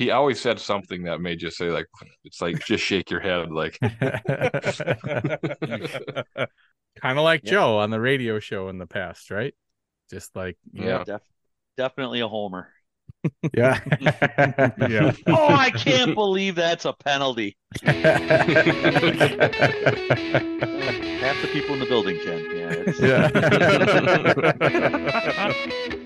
he always said something that made you say like it's like just shake your head like kind of like Yeah. Joe on the radio show in the past, right? Just like Yeah. Def- definitely a homer. Yeah. yeah. Oh, I can't believe that's a penalty. Half the people in the building can. Yeah. It's,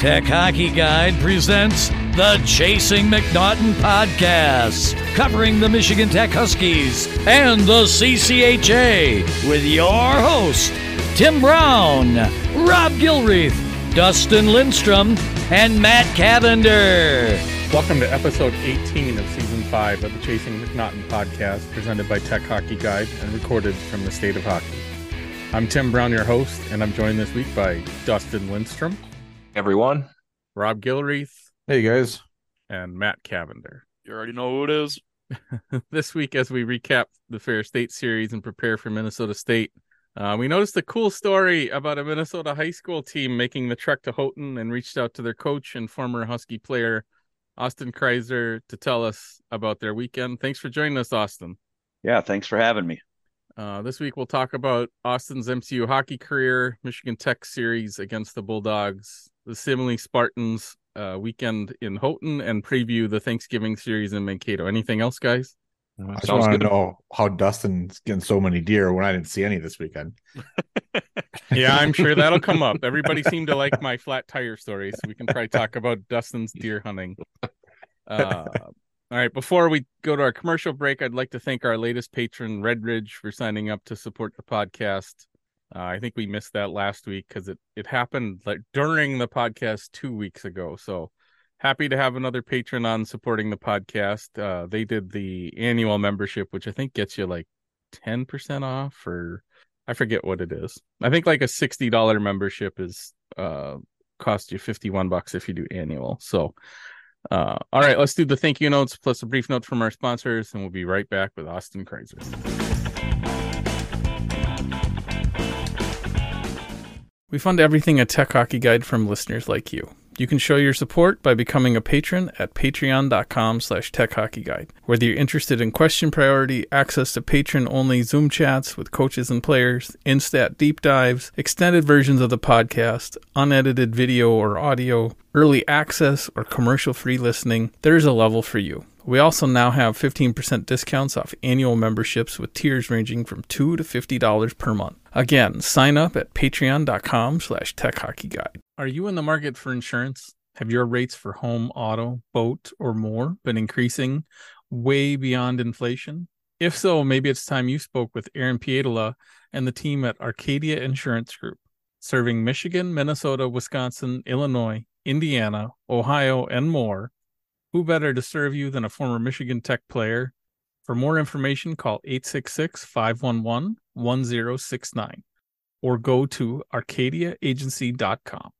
Tech Hockey Guide presents the Chasing MacNaughton podcast, covering the Michigan Tech Huskies and the CCHA with your host, Tim Braun, Rob Gilreath, Dustin Lindstrom, and Matt Cavender. Welcome to episode 18 of season 5 of the Chasing MacNaughton podcast, presented by Tech Hockey Guide and recorded from the state of hockey. I'm Tim Braun, your host, and I'm joined this week by Dustin Lindstrom, everyone. Rob Gilreath, hey guys. and Matt Cavender. you already know who it is. this week, as we recap the Ferris State series and prepare for Minnesota State, uh, we noticed a cool story about a Minnesota high school team making the trek to Houghton and reached out to their coach and former Husky player, Austyn Kryzer, to tell us about their weekend. Thanks for joining us, Austyn. Yeah. Thanks for having me. Uh, this week, we'll talk about Austyn's MTU hockey career, Michigan Tech series against the Bulldogs, the Simley Spartans uh, weekend in Houghton, and preview the Thanksgiving series in Mankato. Anything else, guys? I just want to know how Dustin's getting so many deer when I didn't see any this weekend. Yeah, I'm sure that'll come up. Everybody seemed to like my flat tire story, so we can probably talk about Dustin's deer hunting. Uh, all right, before we go to our commercial break, I'd like to thank our latest patron, Red Ridge, for signing up to support the podcast. Uh, I think we missed that last week because it it happened like during the podcast two weeks ago. So happy to have another patron on supporting the podcast. Uh, they did the annual membership, which I think gets you like ten percent off, or I forget what it is. I think like a sixty dollar membership is uh cost you fifty one bucks if you do annual. So uh all right, let's do the thank you notes plus a brief note from our sponsors, and we'll be right back with Austyn Kryzer. We fund everything a Tech Hockey Guide from listeners like you. You can show your support by becoming a patron at patreon.com slash techhockeyguide. Whether you're interested in question priority, access to patron-only Zoom chats with coaches and players, instat deep dives, extended versions of the podcast, unedited video or audio, early access, or commercial-free listening, there's a level for you. We also now have 15% discounts off annual memberships with tiers ranging from 2 to $50 per month. Again, sign up at patreon.com slash techhockeyguide. Are you in the market for insurance? Have your rates for home, auto, boat, or more been increasing way beyond inflation? If so, maybe it's time you spoke with Aaron Pietola and the team at Arcadia Insurance Group, serving Michigan, Minnesota, Wisconsin, Illinois, Indiana, Ohio, and more. Who better to serve you than a former Michigan Tech player? For more information, call 866 511 1069 or go to arcadiaagency.com.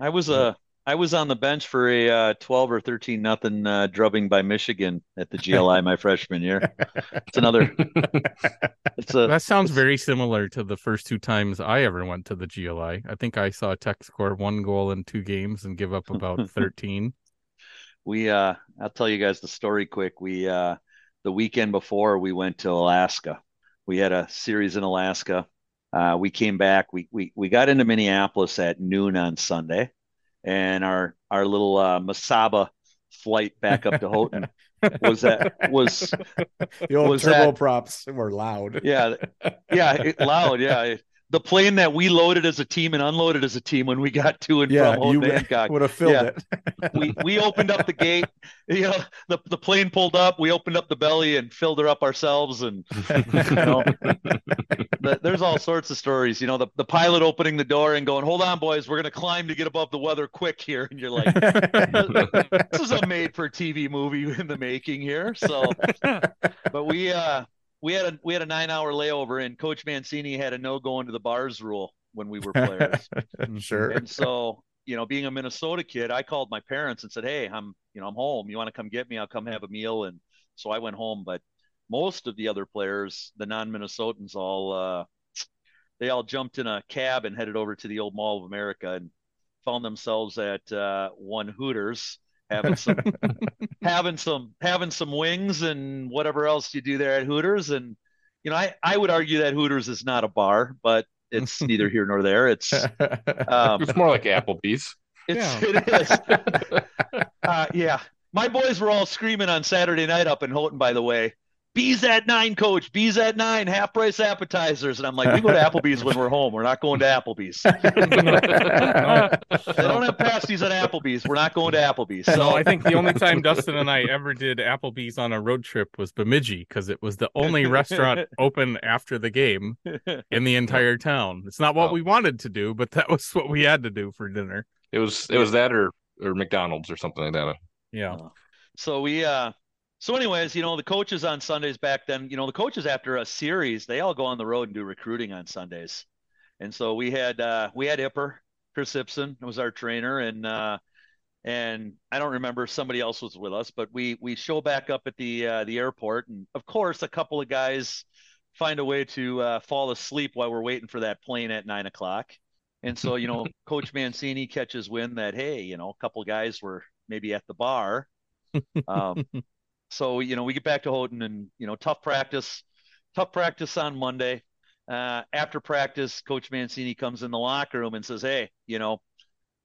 I was uh I was on the bench for a uh, 12 or 13 nothing uh, drubbing by Michigan at the GLI my freshman year. It's another. It's a. That sounds very similar to the first two times I ever went to the GLI. I think I saw Tech score one goal in two games and give up about 13. We uh I'll tell you guys the story quick. We uh the weekend before we went to Alaska. We had a series in Alaska. Uh we came back. We we we got into Minneapolis at noon on Sunday and our our little uh Mesaba flight back up to Houghton was that was The old Was turbo that- props were loud. yeah yeah it, loud yeah the plane that we loaded as a team and unloaded as a team when we got to and Yeah, from Houghton you Hancock. would have filled Yeah. it. we we opened up the gate. You know, the the plane pulled up. We opened up the belly and filled her up ourselves. And you know, the, there's all sorts of stories. You know, the the pilot opening the door and going, "Hold on, boys, we're gonna climb to get above the weather quick here." And you're like, "This is a made-for-TV movie in the making here." So, but we uh we had a we had a nine-hour layover, and Coach Mancini had a no going to the bars rule when we were players. sure. And so, you know, being a Minnesota kid, I called my parents and said, "Hey, I'm, you know, I'm home. You want to come get me? I'll come have a meal." And so I went home. But most of the other players, the non-Minnesotans, all uh, they all jumped in a cab and headed over to the old Mall of America and found themselves at uh, one Hooters having some having some having some wings and whatever else you do there at Hooters. And you know, I I would argue that Hooters is not a bar, but it's neither here nor there. It's um, It's more like Applebee's. it's Yeah. it is. Uh, yeah, my boys were all screaming on Saturday night up in Houghton. By the way, bees at nine, coach. Bees at nine, half price appetizers. And I'm like, we go to Applebee's when we're home. We're not going to Applebee's. They don't have pasties at Applebee's. We're not going to Applebee's. So No, I think the only time Dustin and I ever did Applebee's on a road trip was Bemidji because it was the only restaurant open after the game in the entire town. It's not what Oh. we wanted to do, but that was what we had to do for dinner. It was it was that or or McDonald's or something like that. Yeah. So we uh so anyways, you know, the coaches on Sundays back then, you know, the coaches after a series, they all go on the road and do recruiting on Sundays. And so we had uh we had Ipper, Chris Ipson was our trainer and uh and I don't remember if somebody else was with us, but we we show back up at the uh the airport and of course a couple of guys find a way to uh fall asleep while we're waiting for that plane at nine o'clock. And so, you know, Coach Mancini catches wind that, hey, you know, a couple guys were maybe at the bar. Um, so, you know, we get back to Houghton and, you know, tough practice, tough practice on Monday. Uh, after practice, Coach Mancini comes in the locker room and says, hey, you know,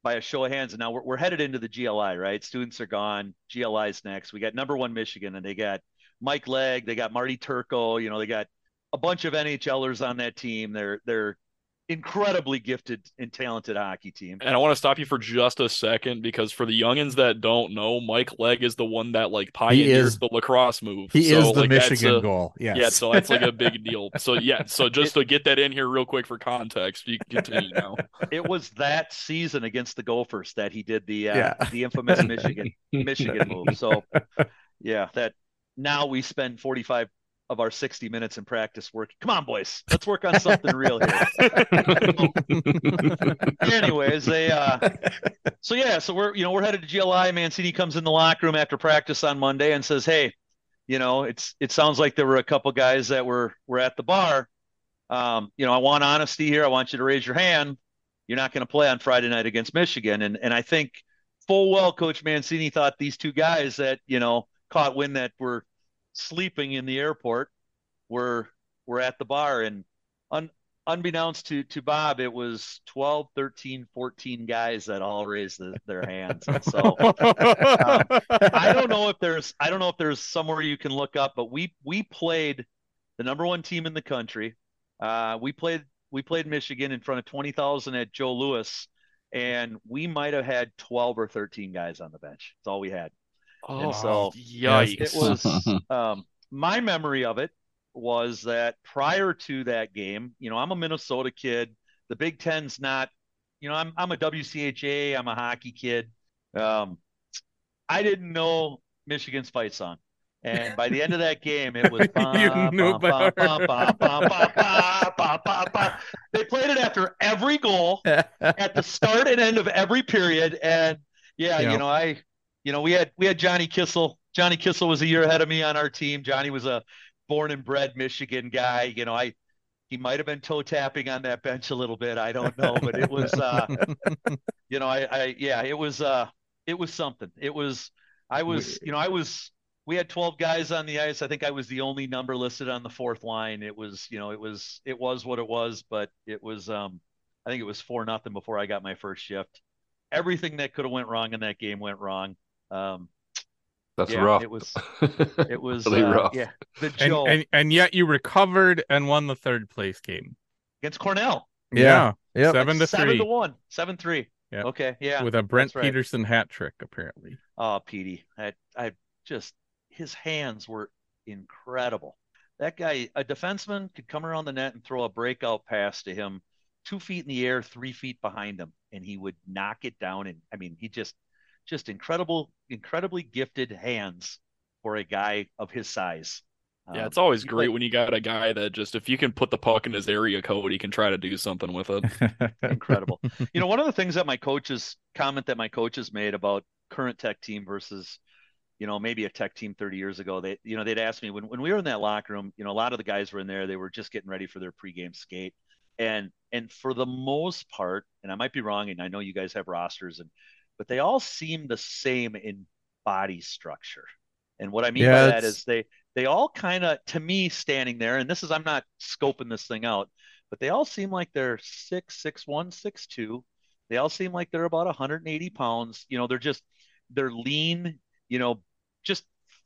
by a show of hands, and now we're, we're headed into the GLI, right? Students are gone. GLI's next. We got number one Michigan, and they got Mike Legg, they got Marty Turco, you know, they got a bunch of NHLers on that team. They're they're incredibly gifted and talented hockey team. And I want to stop you for just a second because for the youngins that don't know, Mike Legg is the one that like pioneered is- the lacrosse move. He So, is the like, Michigan a- goal. Yes. Yeah, so that's like a big deal. So yeah, so just to get that in here real quick for context, you continue now. It was that season against the Gophers that he did the uh, Yeah. the infamous Michigan Michigan move. So yeah, that now we spend 45 of our 60 minutes in practice work. Come on, boys, let's work on something real here. Anyways, they uh so yeah, so we're you know we're headed to GLI. Mancini comes in the locker room after practice on Monday and says, "Hey, you know it's it sounds like there were a couple guys that were were at the bar. Um, you know, I want honesty here. I want you to raise your hand. You're not going to play on Friday night against Michigan." And and I think full well, Coach Mancini thought these two guys that you know caught wind that were sleeping in the airport were were at the bar. And un, unbeknownst to to Bob it was 12 13 14 guys that all raised the, their hands. And so I don't know if there's I don't know if there's somewhere you can look up but we we played the number one team in the country. Uh, we played we played Michigan in front of 20,000 at Joe Louis and we might have had 12 or 13 guys on the bench. That's all we had Oh, so- yikes! it was um, my memory of it was that prior to that game, you know, I'm a Minnesota kid. The Big Ten's not, you know, I'm I'm a WCHA. I'm a hockey kid. Um, I didn't know Michigan's fight song, and by the end of that game, it was You knew by heart. they played it after every goal at the start and end of every period. And yeah, Yeah. you know, I, you know, we had we had Johnny Kissel. Johnny Kissel was a year ahead of me on our team. Johnny was a born and bred Michigan guy. You know, I he might have been toe tapping on that bench a little bit. I don't know, but it was uh you know, I, I yeah, it was uh it was something. It was I was, you know, I was we had 12 guys on the ice. I think I was the only number listed on the fourth line. It was, you know, it was it was what it was, but it was um I think it was four nothing before I got my first shift. Everything that could have went wrong in that game went wrong. Um That's yeah, rough. it was it was Really uh, rough. yeah, the and, and and yet you recovered and won the third place game. against Cornell. Yeah. Yep. seven to seven to one. Seven three. Yeah. Okay. Yeah. with a Brent that's right. Peterson hat trick, apparently. Oh, Petey. I I just his hands were incredible. That guy, a defenseman, could come around the net and throw a breakout pass to him, two feet in the air, three feet behind him, and he would knock it down. And I mean, he just, just incredible, incredibly gifted hands for a guy of his size. Yeah, Um, it's always he great played- when you got a guy that just if you can put the puck in his area code, he can try to do something with it. incredible. you know, one of the things that my coaches comment that my coaches made about current tech team versus, you know, maybe a tech team 30 years ago, they, you know, they'd ask me when, when we were in that locker room, you know, a lot of the guys were in there, they were just getting ready for their pregame skate. And, and for the most part, and I might be wrong, and I know you guys have rosters and, but they all seem the same in body structure. And what I mean Yeah, by that it's- is they, they all kind of, to me, standing there, and this is, I'm not scoping this thing out, but they all seem like they're six, six, one, six, two. They all seem like they're about 180 pounds. You know, they're just, they're lean, you know, just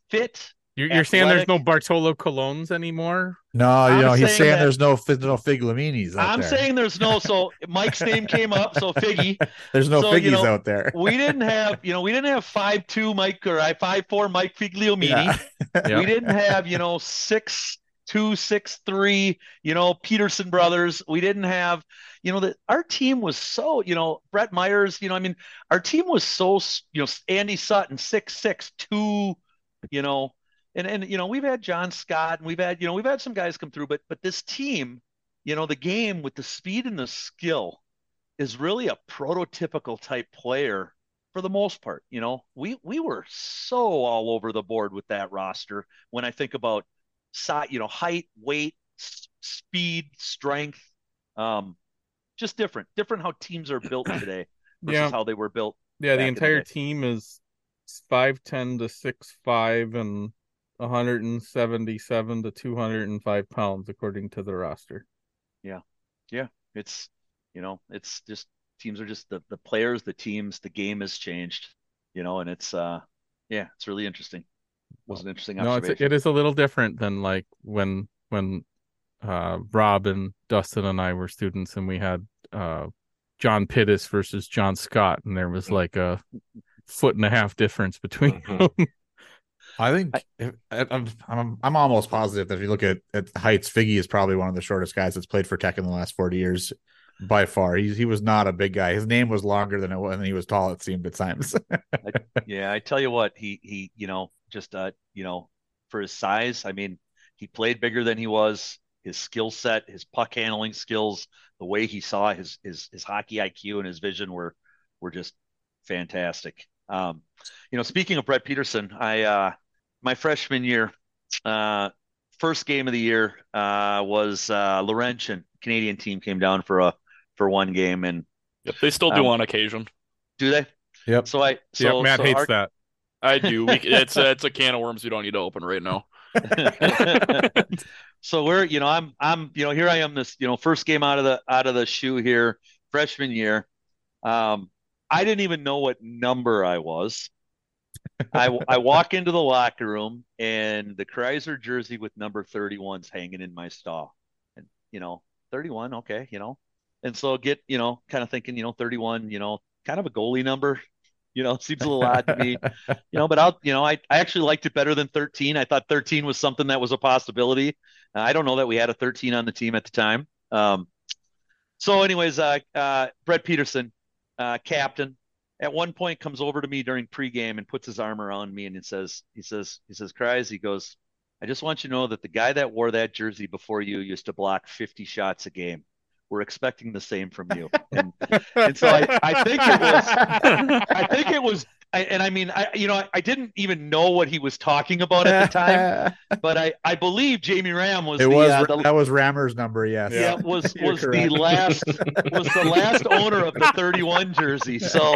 fit. You're, you're saying there's no Bartolo Colons anymore? No, I'm you know, he's saying saying that- there's no fi- no Figlaminis out I'm there. saying there's no, so Mike's name came up. So Figgy, there's no so, you figgies know, out there. we didn't have, you know, we didn't have five two Mike or I five four Mike Figliomini. Yeah. Yeah. We didn't have, you know, six two, six three, you know, Peterson brothers. We didn't have, you know, that our team was so, you know, Brett Myers, you know, I mean, our team was so, you know, Andy Sutton, six six two, you know, and and you know, we've had John Scott and we've had, you know, we've had some guys come through, but but this team, you know, the game with the speed and the skill is really a prototypical type player for the most part. You know, we we were so all over the board with that roster. When I think about size, you know, height, weight, s- speed, strength, um, just different, different how teams are built today versus Yeah. how they were built. Yeah, the in the entire team is five ten to six five and 177 to 205 pounds according to the roster. Yeah. Yeah. It's you know, it's just teams are just the the players, the teams, the game has changed. You know, and it's uh, yeah, it's really interesting. It Was an interesting No, it's it is a little different than like when when uh Rob and Dustin and I were students and we had uh John Pittis versus John Scott and there was like a foot and a half difference between Mhm. them. I think I- I'm, I'm I'm almost positive that if you look at at heights, Figgy is probably one of the shortest guys that's played for Tech in the last 40 years by far. He he was not a big guy. His name was longer than it was, and he was tall. It seemed at times. Yeah, I tell you what, he he, you know, just uh, you know, for his size, I mean, he played bigger than he was. His skill set, his puck handling skills, the way he saw his his his hockey IQ and his vision were were just fantastic. Um, you know, speaking of Brett Peterson, I uh my freshman year, uh first game of the year uh was uh Laurentian Canadian team came down for a for one game and Yep, they still do Um, on occasion. do they? Yep. So I so yeah, Matt so hates our- that. I do. We, it's a, it's a can of worms we don't need to open right now. so we're you know i'm i'm you know here i am this you know first game out of the out of the shoe here freshman year um i didn't even know what number i was i i walk into the locker room and the Kryzer jersey with number 31's hanging in my stall and you know 31 okay you know and so get you know kind of thinking you know 31 you know kind of a goalie number you know seems a little odd to me you know, but I'll, you know, I, I actually liked it better than 13. I thought 13 was something that was a possibility. Uh, I don't know that we had a 13 on the team at the time. Um, so anyways, uh, uh, Brett Peterson, uh, captain, at one point comes over to me during pregame and puts his arm around me and he says, he says, he says, Cries, he goes, I just want you to know that the guy that wore that jersey before you used to block 50 shots a game. We're expecting the same from you. And, and so I, I think it was, I think it was, I, and I mean, I you know, I, I didn't even know what he was talking about at the time, but I I believe Jamie Ram was it the, was uh, the that was Rammer's number. Yes. yeah was You're was the last was the last owner of the 31 jersey. So,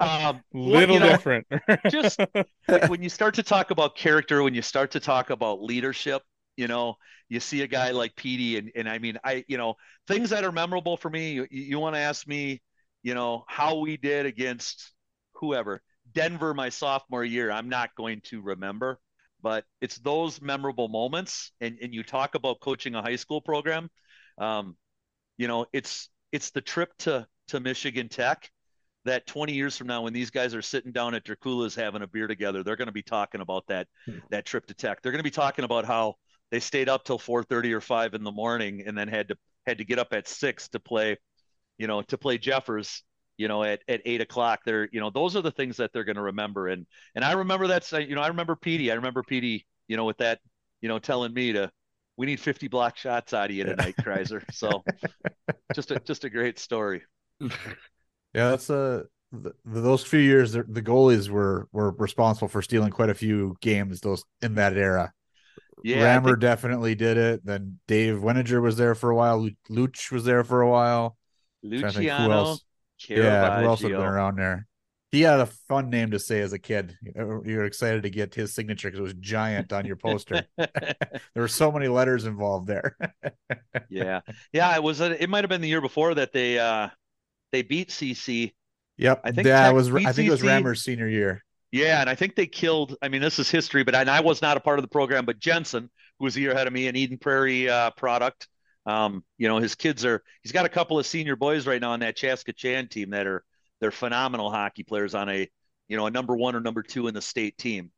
um, what- Little you know, different. just when, when you start to talk about character, when you start to talk about leadership, you know, you see a guy like Petey, and and I mean, I you know, things that are memorable for me. You, you want to ask me, you know, how we did against whoever Denver my sophomore year. I'm not going to remember, but it's those memorable moments. And and you talk about coaching a high school program, um, you know, it's it's the trip to to Michigan Tech that 20 years from now when these guys are sitting down at Dracula's having a beer together they're going to be talking about that that trip to tech they're going to be talking about how they stayed up till 4:30 or 5 in the morning and then had to had to get up at 6 to play you know to play Jeffers you know at, at 8 o'clock. They're you know those are the things that they're going to remember. And and I remember that's you know I remember Petey. I remember Petey you know with that you know telling me to we need 50 block shots out of you tonight Kryzer. So just a just a great story. Yeah, that's uh, a the, those few years, the, the goalies were were responsible for stealing quite a few games. Those in that era. Yeah, Rammer think- definitely did it. Then Dave Wininger was there for a while. Luch was there for a while. Luciano? Yeah, who else had been around there? He had a fun name to say as a kid. You were excited to get his signature because it was giant on your poster. there were so many letters involved there. yeah, yeah. It was. A, it might have been the year before that they uh they beat CC. yep, I think that Tech was. I think it was Rammer's senior year. Yeah, and I think they killed. I mean, this is history, but and I was not a part of the program. But Jensen, who was a year ahead of me, an Eden Prairie uh, product. Um, you know, his kids are. He's got a couple of senior boys right now on that Chaska Chan team that are they're phenomenal hockey players on a you know a number one or number two in the state team.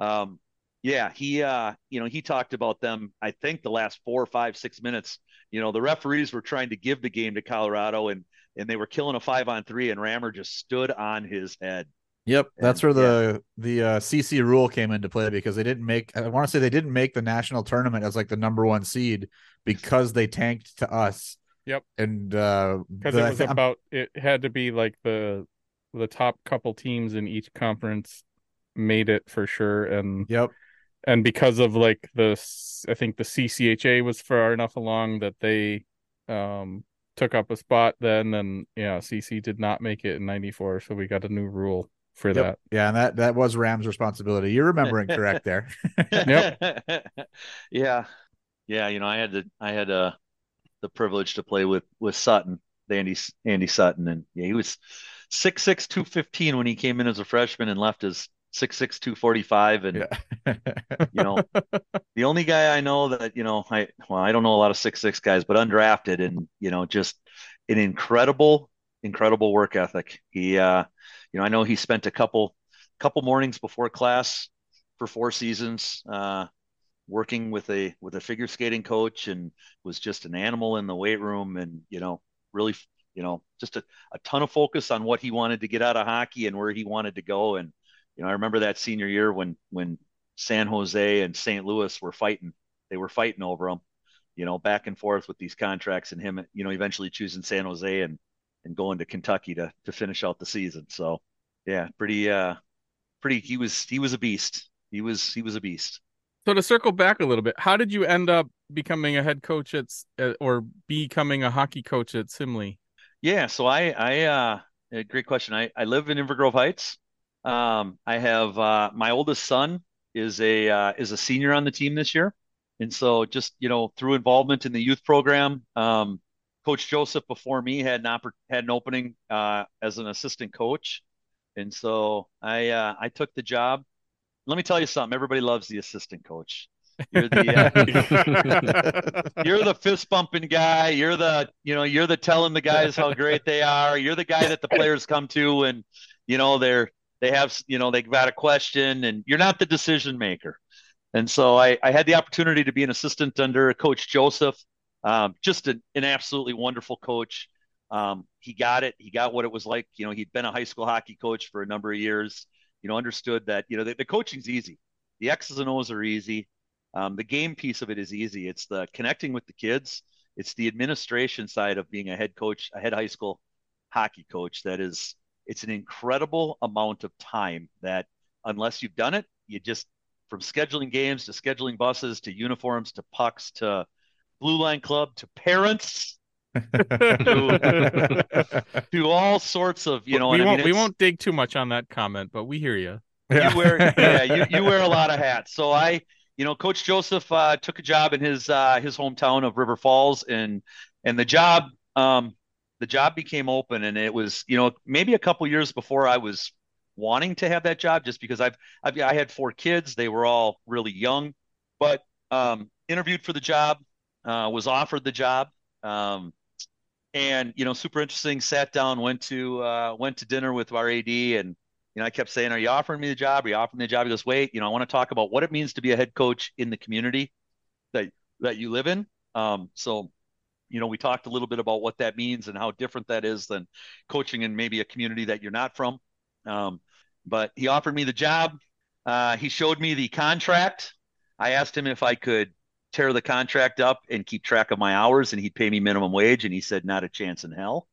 Um, yeah, he uh, you know he talked about them. I think the last four, five, six minutes. You know, the referees were trying to give the game to Colorado, and and they were killing a five on three, and Rammer just stood on his head. Yep, that's where the the uh, CC rule came into play because they didn't make. I want to say they didn't make the national tournament as like the number one seed because they tanked to us. Yep. and uh, because the- it was I'm- about it had to be like the the top couple teams in each conference made it for sure and Yep, and because of like the I think the CCHA was far enough along that they um took up a spot then and yeah CC did not make it in 94 so we got a new rule for Yep. that yeah, and that that was Ram's responsibility. You're remembering correct there. yep. yeah. Yeah, you know, I had the I had uh the privilege to play with with Sutton, the Andy Andy Sutton, and yeah, he was six six two fifteen when he came in as a freshman and left as six six two forty five, and Yeah. you know, the only guy I know that you know, I well, I don't know a lot of six six guys, but undrafted and you know, just an incredible, incredible work ethic. He, uh, you know, I know he spent a couple couple mornings before class for four seasons, uh, working with a with a figure skating coach, and was just an animal in the weight room, and you know, really, you know, just a, a ton of focus on what he wanted to get out of hockey and where he wanted to go, and you know, I remember that senior year when when San Jose and St. Louis were fighting. They were fighting over him, you know, back and forth with these contracts and him, you know, eventually choosing San Jose and and going to Kentucky to to finish out the season. So, yeah, pretty uh pretty he was he was a beast. He was he was a beast. so to circle back a little bit how did you end up becoming a head coach at or becoming a hockey coach at Simley Yeah, so I I uh great question. I I live in Inver Grove Heights. Um I have uh my oldest son is a uh is a senior on the team this year. And so just, you know, through involvement in the youth program, um Coach Joseph before me had an oppor- had an opening uh as an assistant coach. And so I uh I took the job. Let me tell you something, everybody loves the assistant coach. You're the uh, you're the fist bumping guy. You're the, you know, you're the telling the guys how great they are. You're the guy that the players come to and, you know, they're, they have, you know, they've got a question and you're not the decision maker. And so I, I had the opportunity to be an assistant under Coach Joseph, um, just an, an absolutely wonderful coach. Um, he got it. He got what it was like. You know, he'd been a high school hockey coach for a number of years, you know, understood that, you know, the, the coaching's easy. The X's and O's are easy. Um, the game piece of it is easy. It's the connecting with the kids. It's the administration side of being a head coach, a head high school hockey coach. That is, it's an incredible amount of time that unless you've done it, you just from scheduling games to scheduling buses to uniforms to pucks to blue line club to parents to all sorts of you know. we won't mean, we won't dig too much on that comment but we hear you you wear yeah you, you wear a lot of hats. So i you know coach joseph uh, took a job in his uh, his hometown of river falls and and the job um the job became open and it was you know maybe a couple years before i was wanting to have that job just because i've, I've i had four kids. They were all really young but um interviewed for the job uh, was offered the job um and you know super interesting sat down went to uh went to dinner with our ad and you know, I kept saying, "Are you offering me the job? Are you offering me the job?" He goes, "Wait, you know, I want to talk about what it means to be a head coach in the community that that you live in." Um, so, you know, we talked a little bit about what that means and how different that is than coaching in maybe a community that you're not from. Um, but he offered me the job. Uh, he showed me the contract. I asked him if I could tear the contract up and keep track of my hours, and he'd pay me minimum wage, and he said, "Not a chance in hell."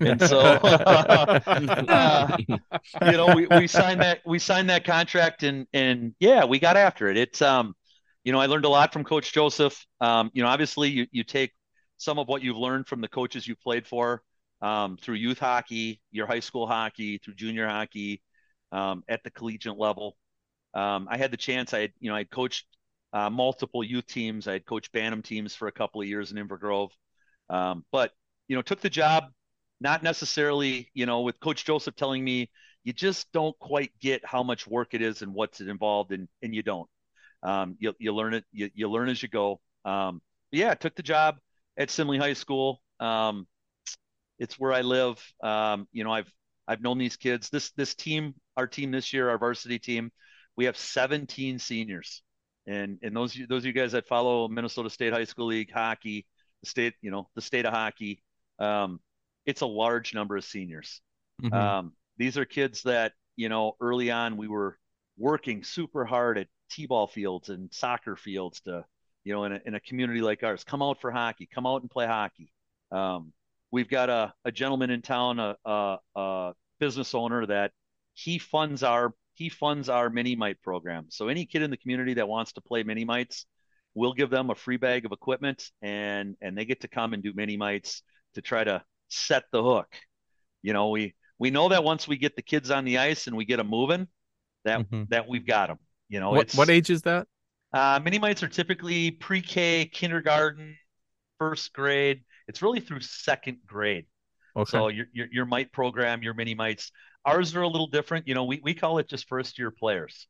And so, uh, you know, we, we signed that we signed that contract, and and yeah, we got after it. It's um, you know, I learned a lot from Coach Joseph. Um, you know, obviously, you you take some of what you've learned from the coaches you played for um, through youth hockey, your high school hockey, through junior hockey, um, at the collegiate level. Um, I had the chance. I had, you know, I coached uh, multiple youth teams. I had coached Bantam teams for a couple of years in Inver Grove, um, but you know, took the job not necessarily, you know, with Coach Joseph telling me you just don't quite get how much work it is and what's involved, and and you don't. Um, you you learn it. You, you learn as you go. Um, yeah, took the job at Simley High School. Um, it's where I live. Um, you know, I've I've known these kids. This this team, our team this year, our varsity team, we have 17 seniors, and and those those of you guys that follow Minnesota State High School League hockey, the state, you know, the state of hockey, um, it's a large number of seniors. Mhm. Um, these are kids that you know early on we were working super hard at t-ball fields and soccer fields to you know in a, in a community like ours come out for hockey come out and play hockey um, we've got a, a gentleman in town a, a, a business owner that he funds our he funds our mini mite program so any kid in the community that wants to play mini mites we'll give them a free bag of equipment and and they get to come and do mini mites to try to set the hook you know we we know that once we get the kids on the ice and we get them moving that Mhm. that we've got them you know what what age is that? uh, mini mites are typically pre-K, kindergarten, first grade. It's really through second grade. Okay. So your, your your mite program, your mini mites, ours are a little different. You know, we, we call it just first year players.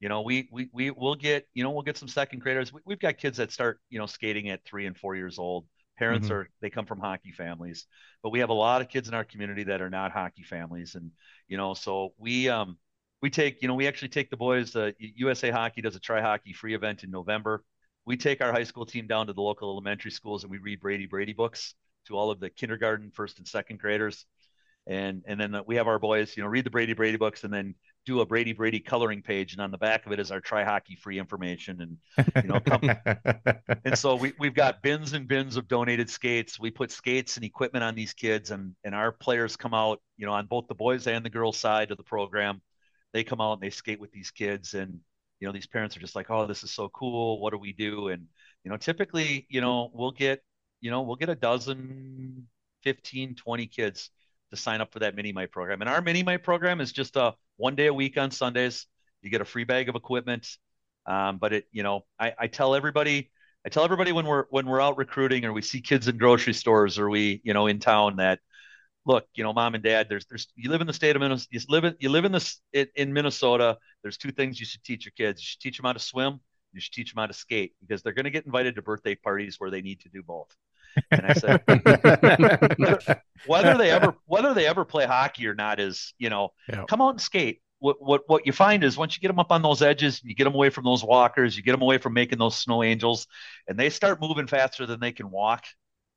You know, we we we will get you know we'll get some second graders. We, we've got kids that start you know skating at three and four years old. Parents Mhm. are they come from hockey families, but we have a lot of kids in our community that are not hockey families, and you know, so we um we take you know we actually take the boys. Uh, USA Hockey does a try hockey free event in November. We take our high school team down to the local elementary schools and we read Brady Brady books to all of the kindergarten, first and second graders, and and then we have our boys you know read the Brady Brady books and then do a Brady Brady coloring page, and on the back of it is our try hockey free information and you know, come- and so we, we've got bins and bins of donated skates. We put skates and equipment on these kids, and and our players come out, you know, on both the boys and the girls side of the program. They come out and they skate with these kids, and you know, these parents are just like, oh, this is so cool. What do we do? And you know, typically, you know, we'll get, you know, we'll get a dozen, 15, 20 kids to sign up for that mini mite program. And our mini mite program is just a one day a week on Sundays. You get a free bag of equipment. Um, but it, you know, I, I tell everybody, I tell everybody when we're when we're out recruiting or we see kids in grocery stores or we, you know, in town that look, you know, mom and dad, there's there's you live in the state of Minnesota, you live in you live in this in Minnesota. There's two things you should teach your kids. You should teach them how to swim. You should teach them how to skate because they're going to get invited to birthday parties where they need to do both. And I said, whether they ever whether they ever play hockey or not is you know Yeah. come out and skate. What what what you find is once you get them up on those edges you get them away from those walkers you get them away from making those snow angels and they start moving faster than they can walk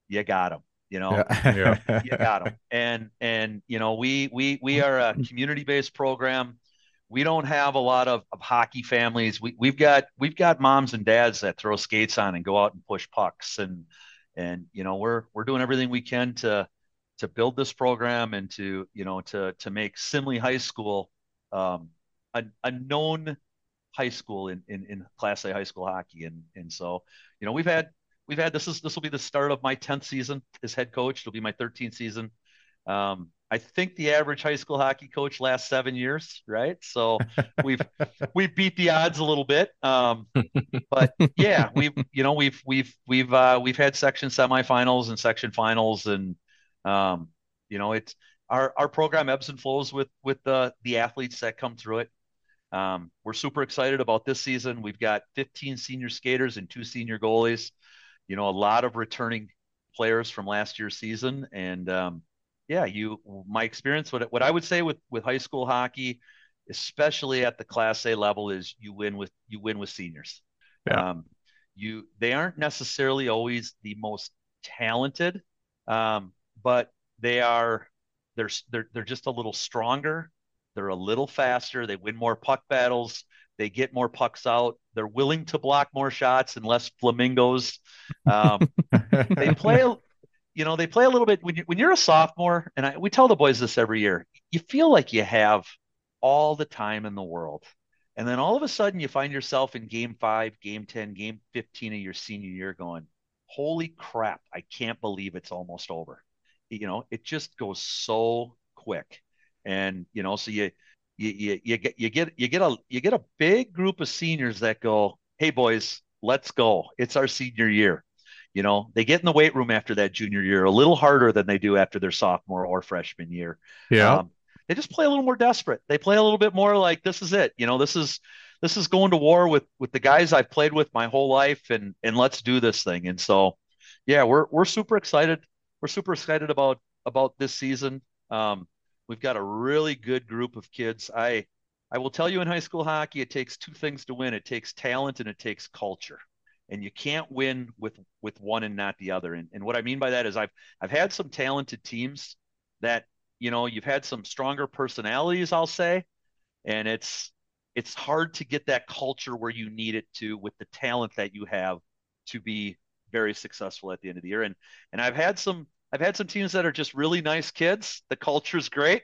you got them you know? Yeah. you got them and and you know we we we are a community based program. We don't have a lot of, of hockey families. We, we've got we've got moms and dads that throw skates on and go out and push pucks and and you know we're we're doing everything we can to to build this program and to you know to to make Simley High School um, a, a known high school in, in in Class A high school hockey. And and so you know we've had we've had this is this will be the start of my 10th season as head coach. It'll be my 13th season. Um, I think the average high school hockey coach lasts seven years right? So we've we've beat the odds a little bit um, but yeah we've you know we've we've we've uh, we've had section semifinals and section finals and um, you know it's our our program ebbs and flows with with the the athletes that come through it. Um, we're super excited about this season. We've got 15 senior skaters and two senior goalies you know a lot of returning players from last year's season. And um, yeah you my experience what what I would say with with high school hockey especially at the class A level is you win with you win with seniors. Yeah. um, you they aren't necessarily always the most talented um, but they are they're they're they're just a little stronger. They're a little faster. They win more puck battles. They get more pucks out. They're willing to block more shots and less flamingos. Um, they play you know, they play a little bit when you when you're a sophomore, and I, we tell the boys this every year. You feel like you have all the time in the world, and then all of a sudden you find yourself in game five, game ten, game fifteen of your senior year, going, "Holy crap! I can't believe it's almost over." You know, it just goes so quick, and you know, so you you you, you get you get you get a you get a big group of seniors that go, "Hey boys, let's go! It's our senior year." You know, they get in the weight room after that junior year a little harder than they do after their sophomore or freshman year. Yeah. Um, they just play a little more desperate. They play a little bit more like this is it. You know, this is this is going to war with with the guys I've played with my whole life, and and let's do this thing. And so, yeah, we're we're super excited. We're super excited about about this season. Um, we've got a really good group of kids. I I will tell you in high school hockey, it takes two things to win. It takes talent and it takes culture and you can't win with with one and not the other. And, and what I mean by that is I've I've had some talented teams that you know you've had some stronger personalities, I'll say, and it's it's hard to get that culture where you need it to with the talent that you have to be very successful at the end of the year. And and I've had some I've had some teams that are just really nice kids. The culture's great,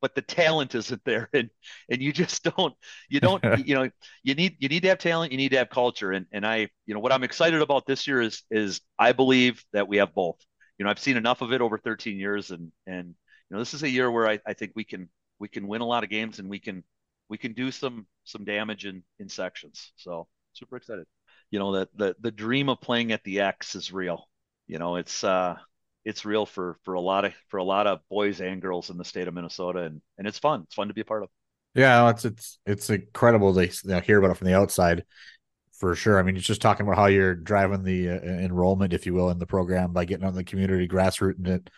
but the talent isn't there. And and you just don't you don't you know you need you need to have talent you need to have culture. And and i you know what i'm excited about this year is is i believe that we have both. You know i've seen enough of it over 13 years and and you know this is a year where i, I think we can we can win a lot of games and we can we can do some some damage in in sections. So super excited. You know that the, the dream of playing at the x is real. You know it's uh it's real for for a lot of for a lot of boys and girls in the state of Minnesota, and and it's fun. It's fun to be a part of. Yeah, it's it's it's incredible to you know, hear about it from the outside, for sure. I mean, it's just talking about how you're driving the uh, enrollment, if you will, in the program by getting on the community grassrooting it,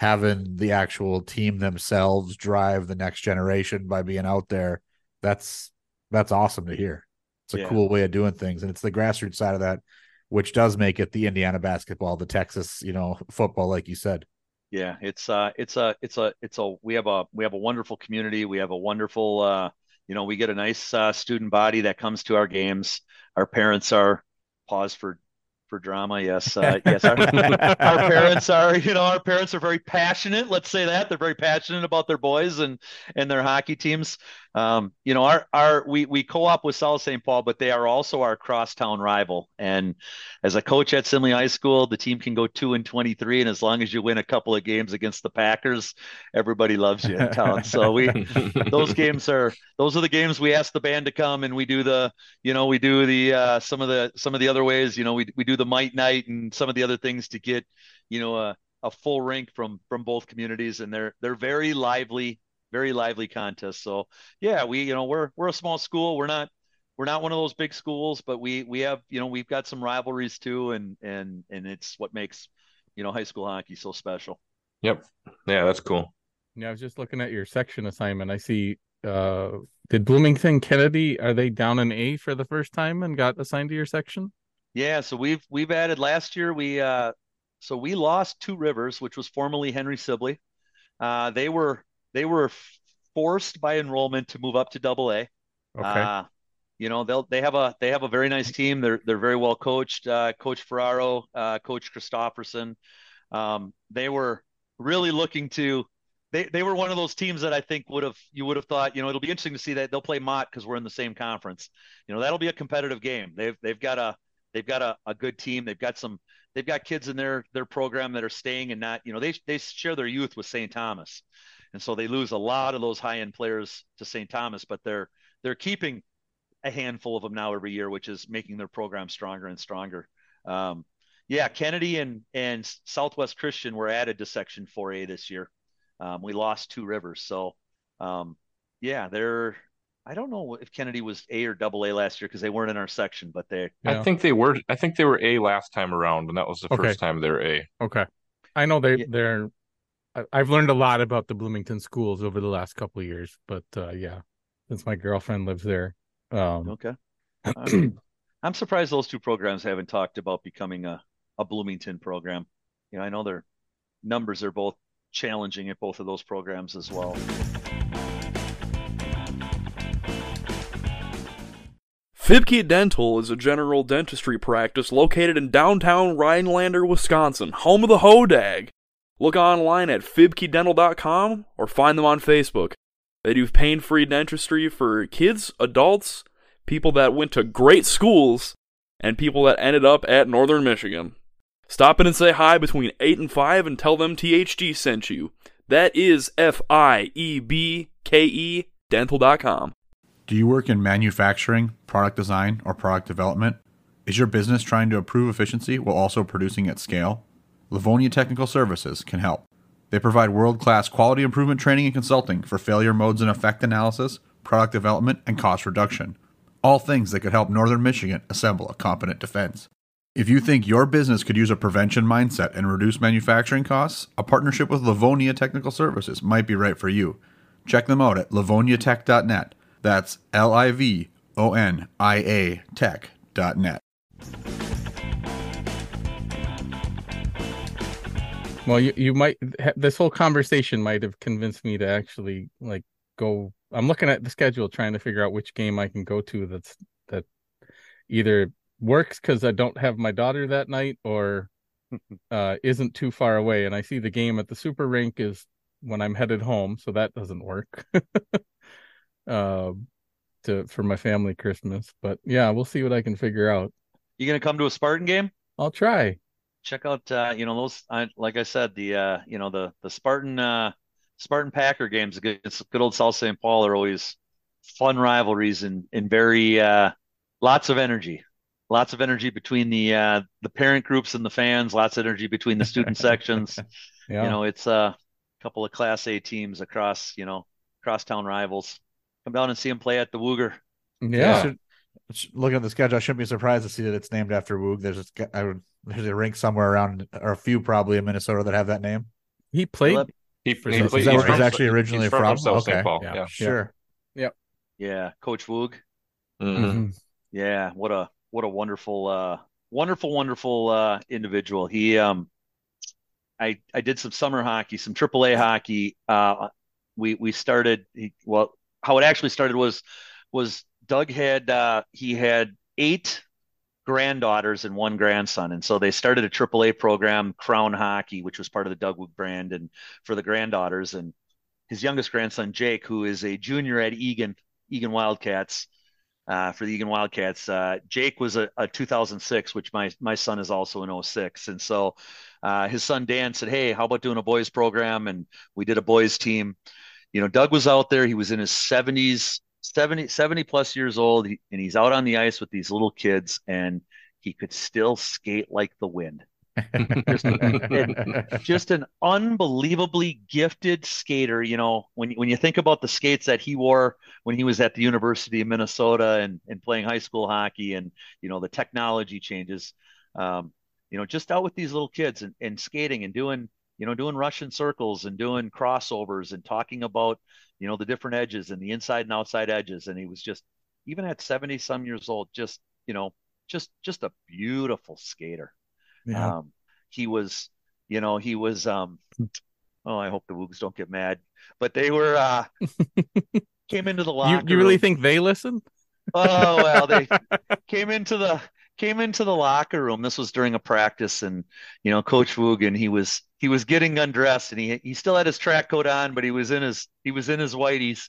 having the actual team themselves drive the next generation by being out there. That's that's awesome to hear. It's a yeah. cool way of doing things, and it's the grassroots side of that which does make it the Indiana basketball, the Texas, you know, football, like you said. Yeah, it's uh, it's a, it's a, it's a. We have a, we have a wonderful community. We have a wonderful, uh, you know, we get a nice uh, student body that comes to our games. Our parents are pause for for drama. Yes, uh, yes. Our, our, parents are, you know, our parents are very passionate. Let's say that they're very passionate about their boys and and their hockey teams. Um, you know, our our we we co-op with South St. Paul, but they are also our crosstown rival. And as a coach at Simley High School, the team can go two and twenty-three, and as long as you win a couple of games against the Packers, everybody loves you in town. So we those games are those are the games we ask the band to come, and we do the you know we do the uh, some of the some of the other ways. You know, we we do the Mite Night and some of the other things to get you know a a full rink from from both communities, and they're they're very lively very lively contest. So yeah, we you know we're we're a small school. We're not we're not one of those big schools, but we we have you know we've got some rivalries too, and and and it's what makes you know high school hockey so special. Yep. Yeah, that's cool. Yeah, I was just looking at your section assignment. I see uh did Bloomington Kennedy are they down an A for the first time and got assigned to your section? Yeah, so we've we've added last year we uh so we lost Two Rivers, which was formerly Henry Sibley. Uh, they were they were forced by enrollment to move up to double A. Okay. Uh, you know, they'll they have a they have a very nice team. They're they're very well coached. Uh, Coach Ferraro, uh, Coach Christofferson. Um, they were really looking to they they were one of those teams that I think would have you would have thought you know it'll be interesting to see that they'll play Mott because we're in the same conference. You know that'll be a competitive game. They've they've got a they've got a, a good team. They've got some they've got kids in their their program that are staying and not you know they they share their youth with St. Thomas and so they lose a lot of those high end players to St. Thomas, but they're they're keeping a handful of them now every year, which is making their program stronger and stronger. Um, yeah, Kennedy and and Southwest Christian were added to Section 4A this year. Um, we lost two rivers, so um, yeah, they're. I don't know if Kennedy was A or double A last year because they weren't in our section, but they. Yeah. I think they were. I think they were A last time around, and that was the okay. first time they're A. Okay, I know they yeah. they're I've learned a lot about the Bloomington schools over the last couple of years, but uh, yeah, since my girlfriend lives there. Um, okay. I'm, I'm surprised those two programs haven't talked about becoming a, a Bloomington program. You know, I know their numbers are both challenging at both of those programs as well. Fiebke Dental is a general dentistry practice located in downtown Rhinelander, Wisconsin, home of the Hodag. Look online at fiebkedental.com or find them on Facebook. They do pain free dentistry for kids, adults, people that went to great schools, and people that ended up at Northern Michigan. Stop in and say hi between 8 and 5 and tell them THG sent you. That is F I E B K E dental.com. Do you work in manufacturing, product design, or product development? Is your business trying to improve efficiency while also producing at scale? Livonia Technical Services can help. They provide world class quality improvement training and consulting for failure modes and effect analysis, product development, and cost reduction. All things that could help Northern Michigan assemble a competent defense. If you think your business could use a prevention mindset and reduce manufacturing costs, a partnership with Livonia Technical Services might be right for you. Check them out at livoniatech.net. That's L I V O N I A tech.net. Well, you, you might this whole conversation might have convinced me to actually like go. I'm looking at the schedule, trying to figure out which game I can go to. That's that either works because I don't have my daughter that night or uh, isn't too far away. And I see the game at the super rink is when I'm headed home, so that doesn't work. uh, to for my family Christmas, but yeah, we'll see what I can figure out. You gonna come to a Spartan game? I'll try. Check out, uh, you know, those. I, like I said, the uh, you know the the Spartan uh, Spartan Packer games against good old South St. Paul are always fun rivalries and and very uh, lots of energy lots of energy between the uh, the parent groups and the fans. Lots of energy between the student sections. yeah. You know, it's a couple of Class A teams across you know crosstown rivals. Come down and see them play at the Wooger. Yeah. Should, looking at the schedule, I shouldn't be surprised to see that it's named after Woog. There's a, I would, there's a rink somewhere around, or a few probably in Minnesota that have that name. He played. He, he, he played, he's, he's actually originally from, from, from okay. Yeah. yeah. Sure. Yep. Yeah, Coach Woog. Mm-hmm. Mm-hmm. Yeah, what a what a wonderful, uh, wonderful, wonderful uh, individual. He, um, I, I did some summer hockey, some AAA hockey. Uh, we we started. He, well, how it actually started was was Doug had uh, he had eight granddaughters and one grandson, and so they started a AAA program, Crown Hockey, which was part of the Doug Woog brand, and for the granddaughters and his youngest grandson Jake, who is a junior at Eagan Eagan Wildcats uh, for the Eagan Wildcats. Uh, Jake was a, a, 2006, which my my son is also in 06, and so uh, his son Dan said, "Hey, how about doing a boys program?" And we did a boys team. You know, Doug was out there. He was in his 70s, 70 70 plus years old, and he's out on the ice with these little kids, and he could still skate like the wind just, just, an unbelievably gifted skater. You know, when when you think about the skates that he wore when he was at the University of Minnesota and and playing high school hockey, and you know the technology changes. Um, you know, just out with these little kids and, and skating and doing you know doing Russian circles and doing crossovers and talking about you know the different edges and the inside and outside edges. And he was just even at seventy some years old, just you know just just a beautiful skater. Yeah. Um, he was, you know, he was. Um, oh, I hope the Woogs don't get mad, but they were uh, came into the locker. You, you really room. think they listen? Oh well, they came into the came into the locker room. This was during a practice, and you know, Coach Woogan, he was he was getting undressed, and he he still had his track coat on, but he was in his he was in his whiteies,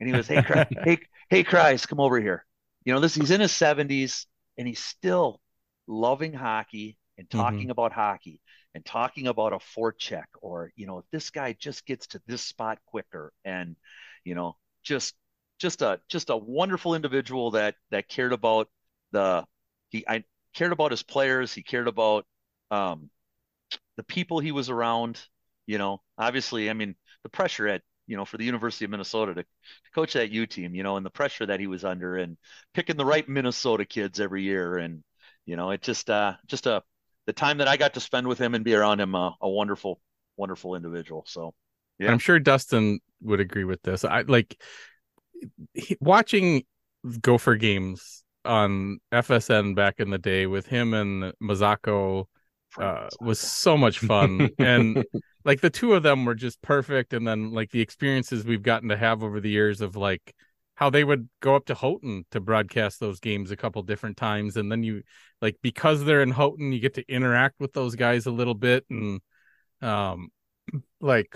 and he was hey hey hey Kreis, come over here. You know, this he's in his seventies, and he's still loving hockey and mm-hmm. talking mm-hmm. about hockey and talking about a forecheck or you know if this guy just gets to this spot quicker and you know just just a just a wonderful individual that that cared about the he I cared about his players he cared about um the people he was around you know obviously I mean the pressure at you know for the University of Minnesota to, to coach that U team you know and the pressure that he was under and picking the right Minnesota kids every year and you know it just uh just a the time that I got to spend with him and be around him, uh, a wonderful, wonderful individual. So, yeah, I'm sure Dustin would agree with this. I like he, watching Gopher games on FSN back in the day with him and Mazzocco uh, was so much fun. And like the two of them were just perfect. And then like the experiences we've gotten to have over the years of like how they would go up to Houghton to broadcast those games a couple different times, and then you like because they're in Houghton, you get to interact with those guys a little bit, and um, like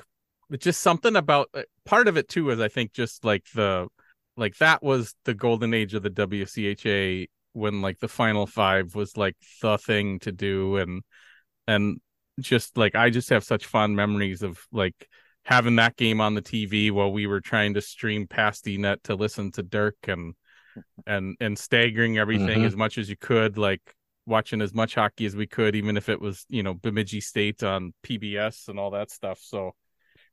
it's just something about uh, part of it too is I think just like the like that was the golden age of the WCHA when like the final five was like the thing to do and and just like I just have such fond memories of like having that game on the TV while we were trying to stream past net to listen to Dirk and and and staggering everything mm-hmm. as much as you could, like watching as much hockey as we could, even if it was you know Bemidji State on PBS and all that stuff. So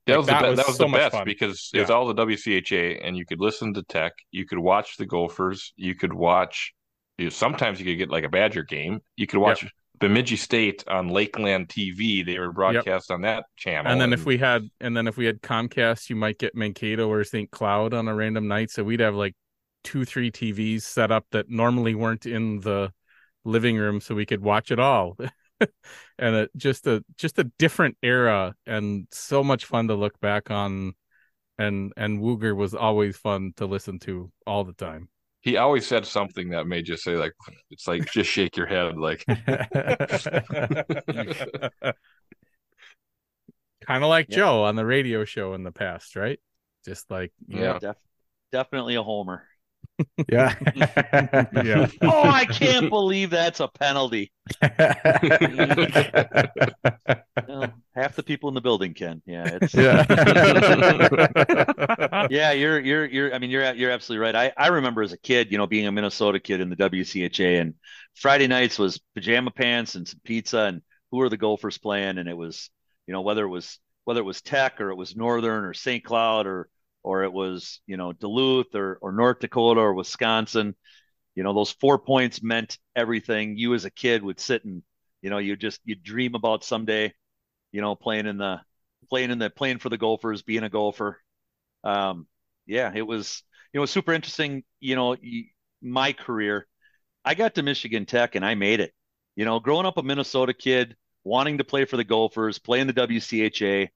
that like, was that the, was, that was so the best fun. because yeah. it's all the WCHA, and you could listen to Tech, you could watch the Gophers, you could watch. You know, sometimes you could get like a Badger game. You could watch yep. Bemidji State on Lakeland TV. They were broadcast yep. on that channel. And then and... if mm. we had, and then if we had Comcast, you might get Mankato or St. Cloud on a random night. So we'd have like two, three TVs set up that normally weren't in the living room, so we could watch it all. and it, just a just a different era, and so much fun to look back on. And and Wooger was always fun to listen to all the time. He always said something that made you say like it's like just shake your head like. Kind of like yeah. joe on the radio show in the past right? Just like yeah. Def- definitely a homer yeah yeah oh i can't believe that's a penalty well, half the people in the building can. Yeah, it's yeah. yeah, you're you're you're. I mean, you're you're absolutely right. I I remember as a kid, you know, being a Minnesota kid in the WCHA, and Friday nights was pajama pants and some pizza, and who are the Gophers playing? And it was, you know, whether it was whether it was Tech or it was Northern or St. Cloud or or it was you know Duluth or or North Dakota or Wisconsin. You know, those four points meant everything. You as a kid would sit and you know you just you dream about someday you know, playing in the playing in the playing for the Gophers, being a Gopher. Um, yeah, it was you know super interesting. You know, my career, I got to Michigan Tech and I made it. You know, growing up a Minnesota kid, wanting to play for the Gophers, playing the WCHA.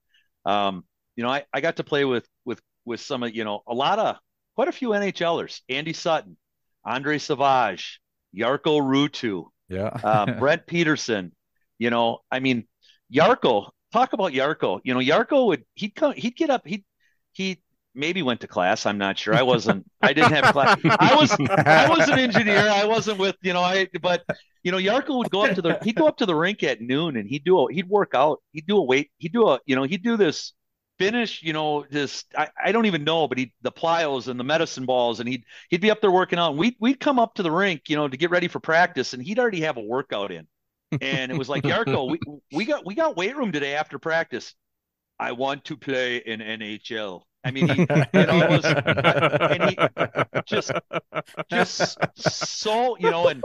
Um, you know, I, I got to play with with with some of you know a lot of quite a few NHLers, Andy Sutton, Andre Savage, Jarkko Ruutu, yeah, um, Brent Peterson. You know, I mean, Jarkko, talk about Jarkko. You know, Jarkko would he'd come he'd get up he he maybe went to class. I'm not sure. I wasn't. I didn't have class. I was. I was an engineer. I wasn't with you know. I but you know Jarkko would go up to the he'd go up to the rink at noon and he'd do a he'd work out. He'd do a weight. He'd do a you know he'd do this finish. You know just I, I don't even know, but he the plyos and the medicine balls and he'd he'd be up there working out. we'd we'd come up to the rink you know to get ready for practice and he'd already have a workout in and it was like Jarkko, we we got we got weight room today after practice. I want to play in NHL. I mean, he, was, and he just just so you know, and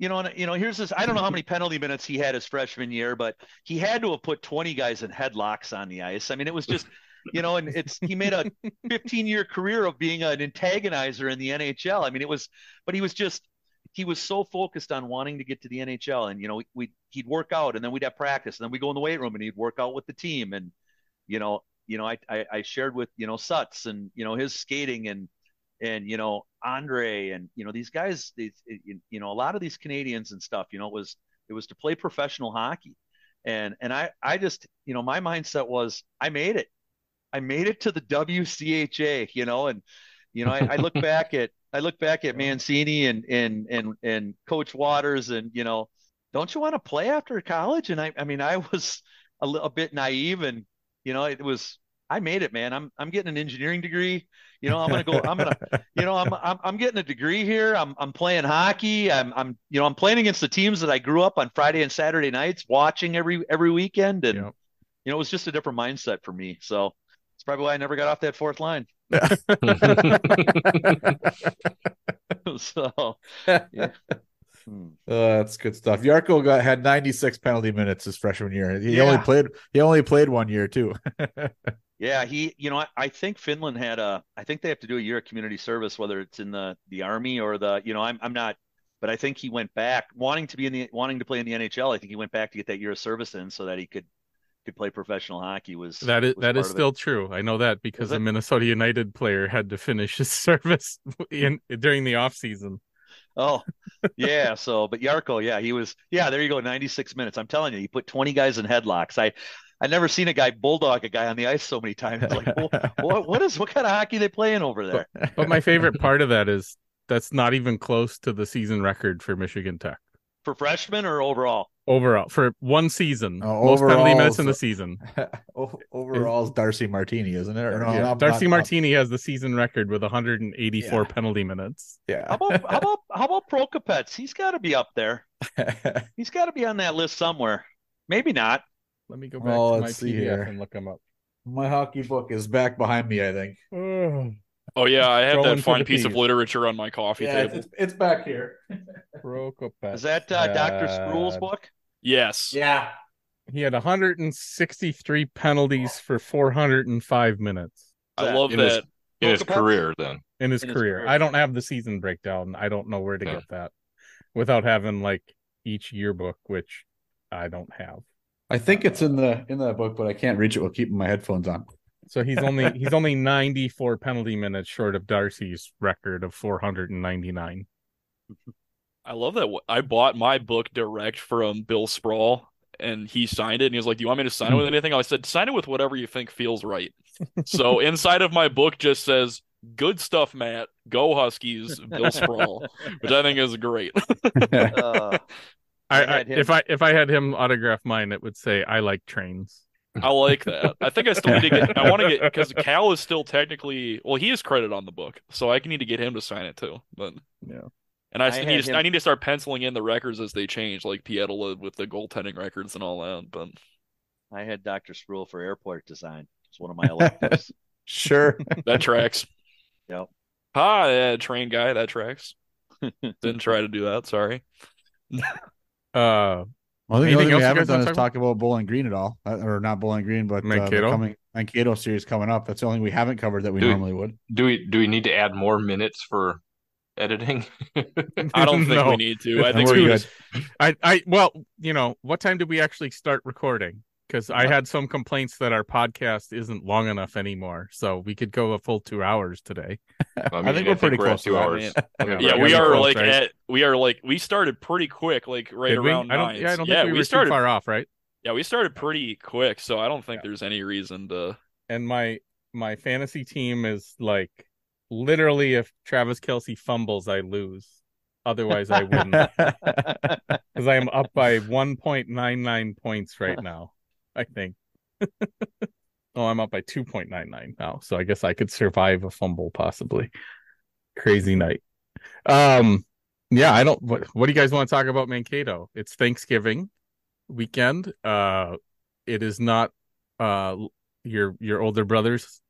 you know, and you know, here's this. I don't know how many penalty minutes he had his freshman year, but he had to have put 20 guys in headlocks on the ice. I mean, it was just, you know, and it's he made a 15 year career of being an antagonizer in the NHL. I mean, it was, but he was just he was so focused on wanting to get to the NHL, and you know, we he'd work out, and then we'd have practice, and then we go in the weight room, and he'd work out with the team, and you know, you know, I I, I shared with you know Suts and you know his skating and and you know Andre and you know these guys, these you know a lot of these Canadians and stuff, you know, it was it was to play professional hockey, and and I I just you know my mindset was I made it, I made it to the WCHA, you know, and you know I, I look back at I look back at Mancini and and and and Coach Watters, and you know, don't you want to play after college? And I, I mean, I was a little a bit naive, and you know, it was I made it, man. I'm I'm getting an engineering degree. You know, I'm gonna go. I'm gonna, you know, I'm I'm I'm getting a degree here. I'm I'm playing hockey. I'm I'm you know I'm playing against the teams that I grew up on Friday and Saturday nights watching every every weekend, and yep. you know, it was just a different mindset for me. So it's probably why I never got off that fourth line. so, yeah. Hmm. Uh, that's good stuff. Jarkko got had 96 penalty minutes his freshman year. He yeah. only played he only played one year too. Yeah, he you know I, I, think Finland had a I think they have to do a year of community service whether it's in the the army or the you know I'm I'm not but I think he went back wanting to be in the wanting to play in the NHL. I think he went back to get that year of service in so that he could could play professional hockey was that is was that is still it. true. I know that because Is a it? Minnesota United player had to finish his service in during the off season. Oh, yeah. So, but Jarkko, yeah, he was. Yeah, there you go. 96 minutes. I'm telling you, he put 20 guys in headlocks. I, I never seen a guy bulldog a guy on the ice so many times. Like, wha- what, what is what kind of hockey they playing over there? But my favorite part of that is that's not even close to the season record for Michigan Tech For freshmen or overall? overall for one season. Oh, most penalty minutes in the season. O- Overall, it's Darcy Martini, isn't it? Or no, Yeah. not- Darcy not- Martini has the season record with 184 Yeah. penalty minutes. How Yeah. about how about how about Prokopets? He's got to be up there. He's got to be on that list somewhere. Maybe not. Let me go back Well, to my let's see PDF here. and look them up. My hockey book is back behind me, I think. Oh yeah, I have that fine the piece of literature on my coffee Yeah, table. it's, it's back here. Prokopets Is that uh, Dr. Sproule's had- book? Yes. Yeah. He had 163 penalties for 405 minutes I love In his- that. in his career. Then in his In his career. career. I don't have the season breakdown. I don't know where to Yeah. get that without having like each yearbook, which I don't have. I think it's in the in the book, but I can't reach it while keeping my headphones on. So he's only he's only 94 penalty minutes short of Darcy's record of 499. I love that. I bought my book direct from Bill Sproule, and he signed it. And he was like, "Do you want me to sign it with anything?" I said, "Sign it with whatever you think feels right." so inside of my book just says, "Good stuff, Matt. Go Huskies." Bill Sproule, which I think is great. Uh, I, I I if I if I had him autograph mine, it would say I like trains. I like that. I think I still need to get. I want to get because Cal is still technically. Well, he is credit on the book, so I can need to get him to sign it too. But Yeah. and I, I need to. him- I need to start penciling in the records as they change, like Pietila with the goaltending records and all that. But I had Dr. Sproule for airport design. It's one of my electives. Sure. that tracks. Yep. Ah, yeah, train guy. That tracks. Didn't try to do that. Sorry. Uh, Well, the Anything only thing we you haven't done is talk talk about Bowling Green at all, uh, or not Bowling Green, but uh, the Mankato? coming Mankato series coming up. That's the only thing we haven't covered that we Dude. normally would. do we do we need to add more minutes for editing? I don't think No. we need to. I think we're we good. just. I I well, you know, what time did we actually start recording? Because I had some complaints that our podcast isn't long enough anymore, so we could go a full two hours today. I, think we're pretty we're at close to two that, hours. man. Okay. Yeah, Right, we are close, like right? at. We are like we started pretty quick, like right Did we? around I don't. Yeah, I don't yeah, think we, were started. too far off, right? Yeah, we started pretty quick, so I don't think there's any reason to. And my my fantasy team is like literally, if Travis Kelce fumbles, I lose. Otherwise, I win because I am up by one point nine nine points right now. I think. oh, I'm up by two point nine nine now, so I guess I could survive a fumble possibly. Crazy night. Um, yeah, I don't. What, what do you guys want to talk about Mankato? It's Thanksgiving weekend. Uh, it is not uh your your older brother's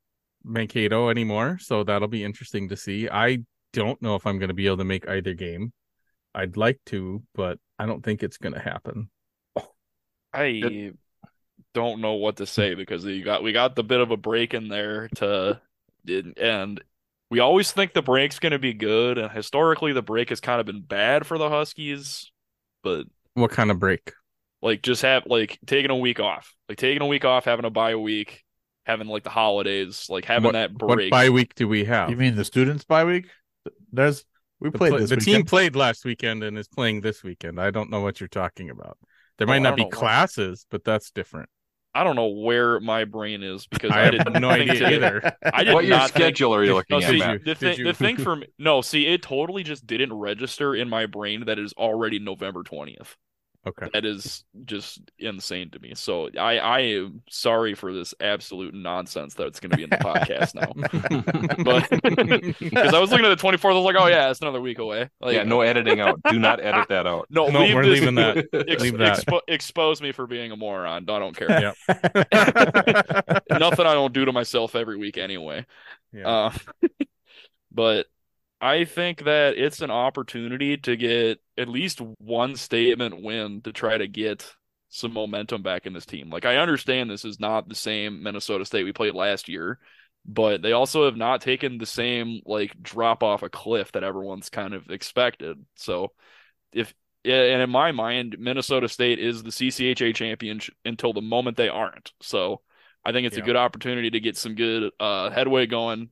Mankato anymore, so that'll be interesting to see. I don't know if I'm going to be able to make either game. I'd like to, but I don't think it's going to happen. I don't know what to say because you got we got the bit of a break in there to and we always think the break's going to be good and historically the break has kind of been bad for the Huskies but What kind of break? like just have like taking a week off like taking a week off having a bye week having like the holidays like having What- that break What bye week do we have? you mean the students bye week? There's we the played pla- this the team played last weekend and is playing this weekend. I don't know what you're talking about. There Oh, might I not be know what- classes, but that's different. I don't know where my brain is because I I, have no idea to- either. I did What your not think schedule are you looking No, at, see, Matt? the, Did you- the thing for me, no, see, it totally just didn't register in my brain that it is already November 20th. Okay. That is just insane to me. So I, I am sorry for this absolute nonsense that's going to be in the podcast now. But because I was looking at the 24th, I was like, oh yeah, it's another week away. Like, yeah, no editing out. Do not edit that out. no, No, leave we're this- leaving that. Ex- Leave that. expo- expose me for being a moron. I don't care. Yeah. Nothing I don't do to myself every week anyway. Yeah. Uh, but I think that it's an opportunity to get at least one statement win to try to get some momentum back in this team. Like I understand this is not the same Minnesota State we played last year, but they also have not taken the same like drop off a cliff that everyone's kind of expected. So if and in my mind, Minnesota State is the CCHA champion until the moment they aren't. So I think it's yeah. a good opportunity to get some good uh, headway going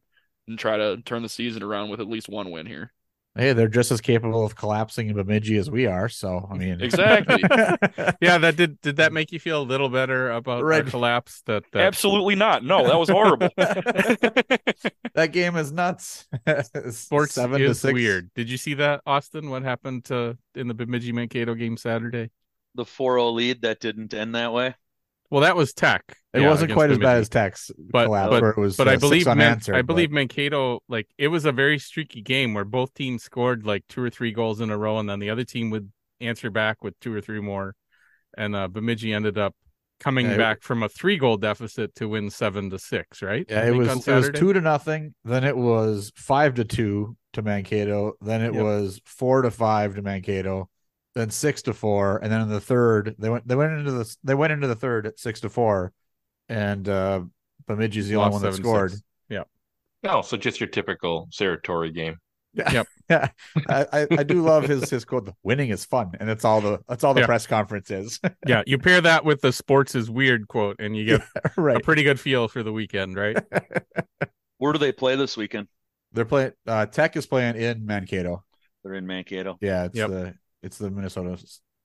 and try to turn the season around with at least one win here. Hey, they're just as capable of collapsing in Bemidji as we are. So I mean, exactly. yeah, that did. Did that make you feel a little better about right. collapse? That, that, absolutely not. No, that was horrible. that game is nuts. Sports seven is to six. weird. Did you see that, Austin? What happened to in the Bemidji Mankato game Saturday? The 4-0 lead that didn't end that way. Well, that was Tech. It yeah, wasn't quite as bad as Tech's but, collapse, but, where it was. But uh, I believe Man- I believe Mankato like it was a very streaky game where both teams scored like two or three goals in a row, and then the other team would answer back with two or three more, and uh, Bemidji ended up coming yeah, back from a three goal deficit to win seven to six. Right? Yeah, it was it was two to nothing. Then it was five to two to Mankato. Then it yep. was four to five to Mankato then six to four, and then in the third they went they went into the they went into the third at six to four, and uh Bemidji's the only one that scored. Six. Yeah. Oh, so just your typical Sarah game. Yeah. Yep. yeah. I, I do love his his quote, winning is fun. And that's all the that's all the yeah. press conference is. yeah. You pair that with the sports is weird quote and you get yeah, right. a pretty good feel for the weekend, right? Where do they play this weekend? They're playing uh Tech is playing in Mankato. They're in Mankato. Yeah, it's yep. the it's the Minnesota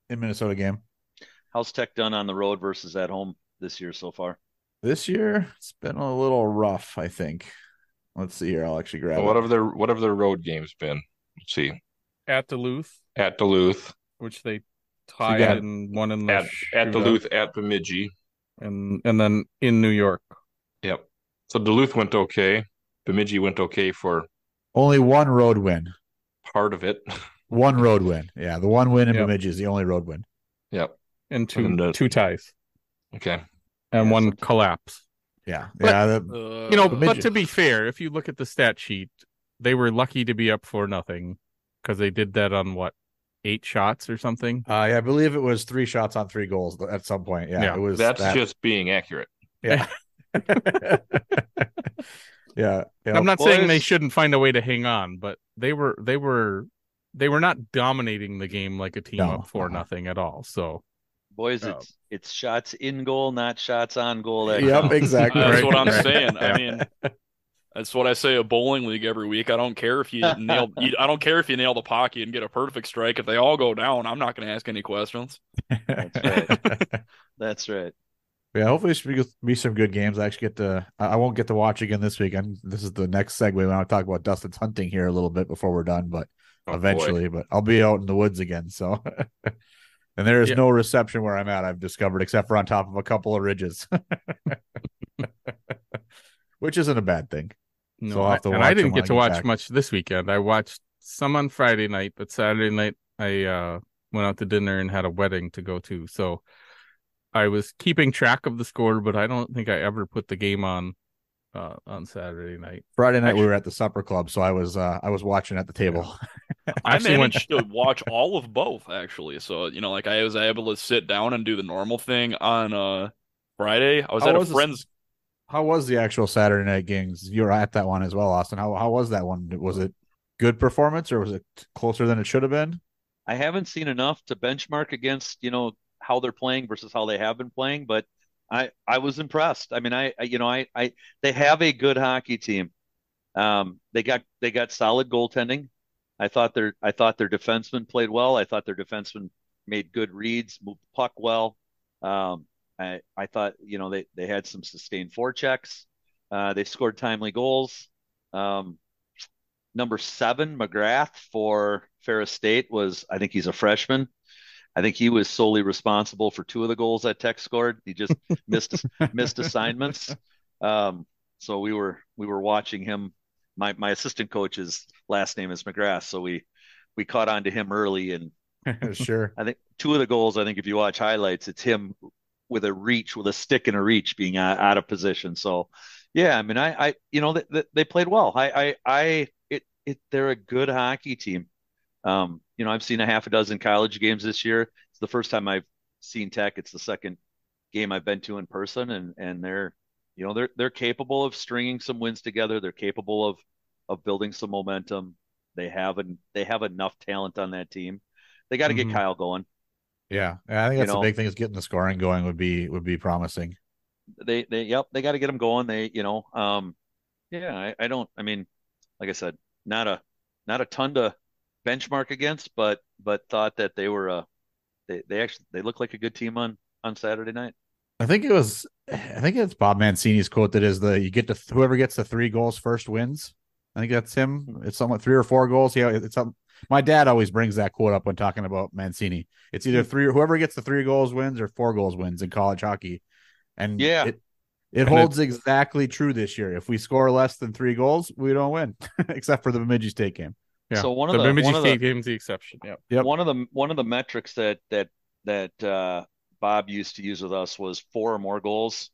in Minnesota game. How's Tech done on the road versus at home this year so far? This year, it's been a little rough. I think. Let's see here. I'll actually grab. Well, what have their what have their road games been? Let's see. At Duluth. At Duluth. Which they tied so and one in the at, at Duluth at Bemidji. And and then in New York. Yep. So Duluth went okay. Bemidji went okay for only one road win. Part of it. One road win. Yeah, the one win in yep. Bemidji is the only road win. Yep. And two and, uh, two ties. Okay. And yeah, one so... collapse. Yeah. But, yeah. The, uh, you know, Bemidji. but to be fair, if you look at the stat sheet, they were lucky to be up for nothing because they did that on what eight shots or something. Uh, yeah, I believe it was three shots on three goals at some point. Yeah, yeah. it was. That's that. just being accurate. Yeah. yeah, yeah. I'm not Boys. saying they shouldn't find a way to hang on, but they were they were they were not dominating the game like a team no, up for uh-huh. nothing at all. So, boys, uh, it's it's shots in goal, not shots on goal. That yep, exactly. That's right. what I'm saying. I mean, that's what I say a bowling league every week. I don't care if you nail. You, I don't care if you nail the pocket and get a perfect strike. If they all go down, I'm not going to ask any questions. That's right. that's right. Yeah, hopefully it should be, some good games. I actually get to. I won't get to watch again this week. And this is the next segue. We want to talk about Dustin's hunting here a little bit before we're done, but oh, eventually. Boy. But I'll be out in the woods again. So, and there is yeah. no reception where I'm at. I've discovered except for on top of a couple of ridges, which isn't a bad thing. No, so I, and I didn't get to watch back. much this weekend. I watched some on Friday night, but Saturday night I uh, went out to dinner and had a wedding to go to. So I was keeping track of the score, but I don't think I ever put the game on uh, on Saturday night. Friday night Actually, we were at the supper club, so I was uh, I was watching at the table. I managed to watch all of both actually. So you know, like I was able to sit down and do the normal thing on uh Friday. I was how at was a friend's. How was the actual Saturday night games? You were at that one as well, Austin. How how was that one? Was it good performance or was it closer than it should have been? I haven't seen enough to benchmark against you know how they're playing versus how they have been playing, but I I was impressed. I mean, I, I you know I I they have a good hockey team. Um, they got they got solid goaltending. I thought their I thought their defensemen played well. I thought their defensemen made good reads, moved puck well. Um, I I thought you know they they had some sustained forechecks. Uh, they scored timely goals. Um, number seven McGrath for Ferris State was I think he's a freshman. I think he was solely responsible for two of the goals that Tech scored. He just missed missed assignments. Um, so we were we were watching him. My my assistant coach's last name is McGrath, so we we caught on to him early and sure. I think two of the goals. I think if you watch highlights, it's him with a reach, with a stick and a reach, being out, out of position. So, yeah, I mean, I, I, you know, they, they played well. I, I, I, it, it, they're a good hockey team. Um, you know, I've seen a half a dozen college games this year. It's the first time I've seen Tech. It's the second game I've been to in person, and and they're, you know, they're they're capable of stringing some wins together. They're capable of of building some momentum. They have an they have enough talent on that team. they got to mm-hmm. get Kyle going. Yeah, I think that's you know, the big thing is getting the scoring going would be would be promising. They they yep they got to get them going. They you know um yeah I, I don't I mean like I said not a not a ton to benchmark against, but but thought that they were uh they they actually they look like a good team on on Saturday night. I think it was I think it's Bob Mancini's quote that is the you get to whoever gets the three goals first wins. I think that's him. It's somewhat three or four goals. Yeah, it's something. My dad always brings that quote up when talking about Mancini. It's either three or whoever gets the three goals wins or four goals wins in college hockey. And yeah, it, it holds exactly true this year. If we score less than three goals, we don't win, except for the Bemidji State game. Yeah. So one of the, the Bemidji State the, game's the exception. Yeah. Yep. One of the one of the metrics that that that uh, Bob used to use with us was four or more goals.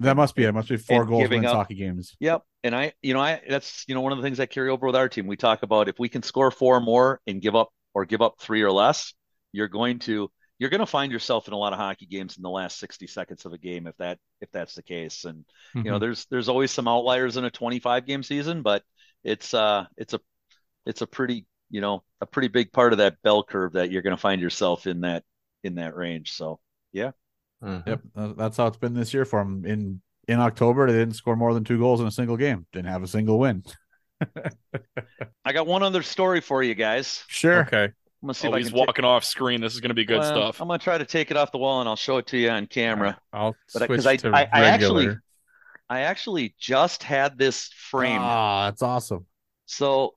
That must be it. Must be four goals in hockey games. Yep. And I, you know, I that's you know one of the things I carry over with our team. We talk about if we can score four or more and give up or give up three or less, you're going to you're going to find yourself in a lot of hockey games in the last 60 seconds of a game if that if that's the case and mm-hmm. you know mm-hmm. there's there's always some outliers in a 25 game season but it's uh it's a it's a pretty you know a pretty big part of that bell curve that you're going to find yourself in that in that range so yeah mm-hmm. yep that's how it's been this year for them in in october they didn't score more than two goals in a single game didn't have a single win i got one other story for you guys sure okay I'm gonna see oh, if he's walking off screen. This is gonna be good well, stuff. I'm gonna try to take it off the wall and I'll show it to you on camera. I'll but switch I, to I, I, I actually, I actually just had this frame. Ah, that's awesome. So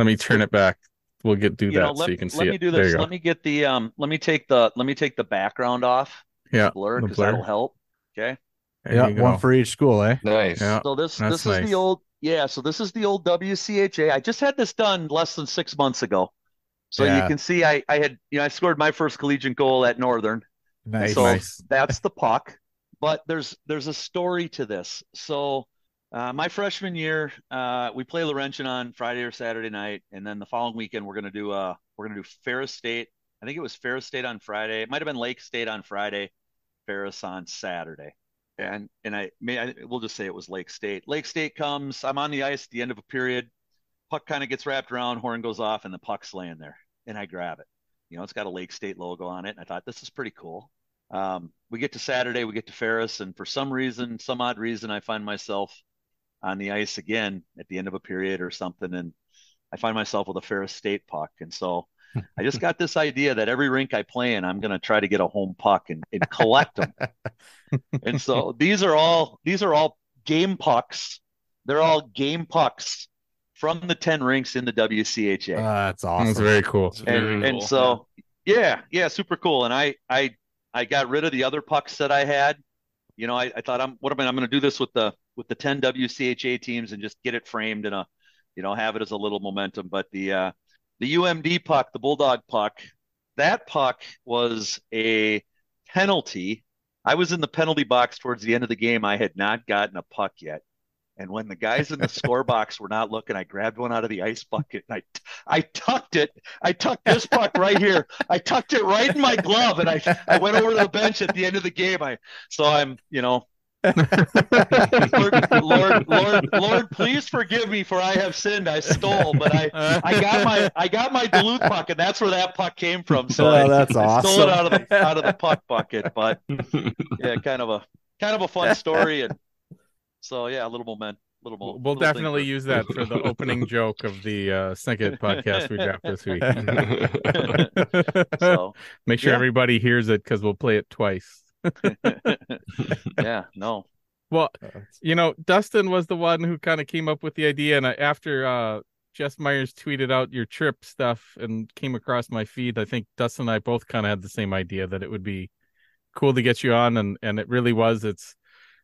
let me turn it back. We'll get do that know, let, so you can see let it. me do this. Let me get the um. Let me take the let me take the background off. Yeah, blur because that'll help. Okay. There yeah, one for each school, eh? Nice. Yeah, so this this nice. is the old yeah. So this is the old WCHA. I just had this done less than six months ago. So yeah. you can see I, I had you know I scored my first collegiate goal at Northern. Nice. So nice. that's the puck. But there's there's a story to this. So uh, my freshman year, uh, we play Laurentian on Friday or Saturday night, and then the following weekend we're gonna do uh we're gonna do Ferris State. I think it was Ferris State on Friday. It might have been Lake State on Friday, Ferris on Saturday. And and I may I, we'll just say it was Lake State. Lake State comes. I'm on the ice at the end of a period puck kind of gets wrapped around, horn goes off, and the puck's laying there, and I grab it. You know, it's got a Lake State logo on it, and I thought this is pretty cool. Um, we get to Saturday, we get to Ferris, and for some reason, some odd reason, I find myself on the ice again at the end of a period or something, and I find myself with a Ferris State puck, and so I just got this idea that every rink I play in, I'm going to try to get a home puck and, and collect them. and so these are all these are all game pucks. They're all game pucks from the 10 rinks in the WCHA. Uh, that's awesome. That's very cool. And, very and so, yeah, yeah, super cool. And I, I, I got rid of the other pucks that I had. You know, I, I thought I'm, what am I, I'm going to do this with the, with the 10 WCHA teams and just get it framed in a, you know, have it as a little momentum. But the, uh, the UMD puck, the Bulldog puck, that puck was a penalty. I was in the penalty box towards the end of the game. I had not gotten a puck yet. And when the guys in the score box were not looking, I grabbed one out of the ice bucket and I, I tucked it. I tucked this puck right here. I tucked it right in my glove, and I, I went over to the bench at the end of the game. I so I'm, you know, Lord, Lord, Lord, Lord, please forgive me for I have sinned. I stole, but I, I got my, I got my Duluth puck, and that's where that puck came from. So oh, I, that's I awesome. stole it out of the, out of the puck bucket. But yeah, kind of a, kind of a fun story, and so yeah, a little moment. Little more, we'll little definitely use that for the opening joke of the uh, Snicket podcast we dropped this week. so, Make sure yeah. everybody hears it because we'll play it twice. yeah, no. Well, you know, Dustin was the one who kind of came up with the idea, and after uh, Jess Myers tweeted out your trip stuff and came across my feed, I think Dustin and I both kind of had the same idea that it would be cool to get you on, and and it really was. It's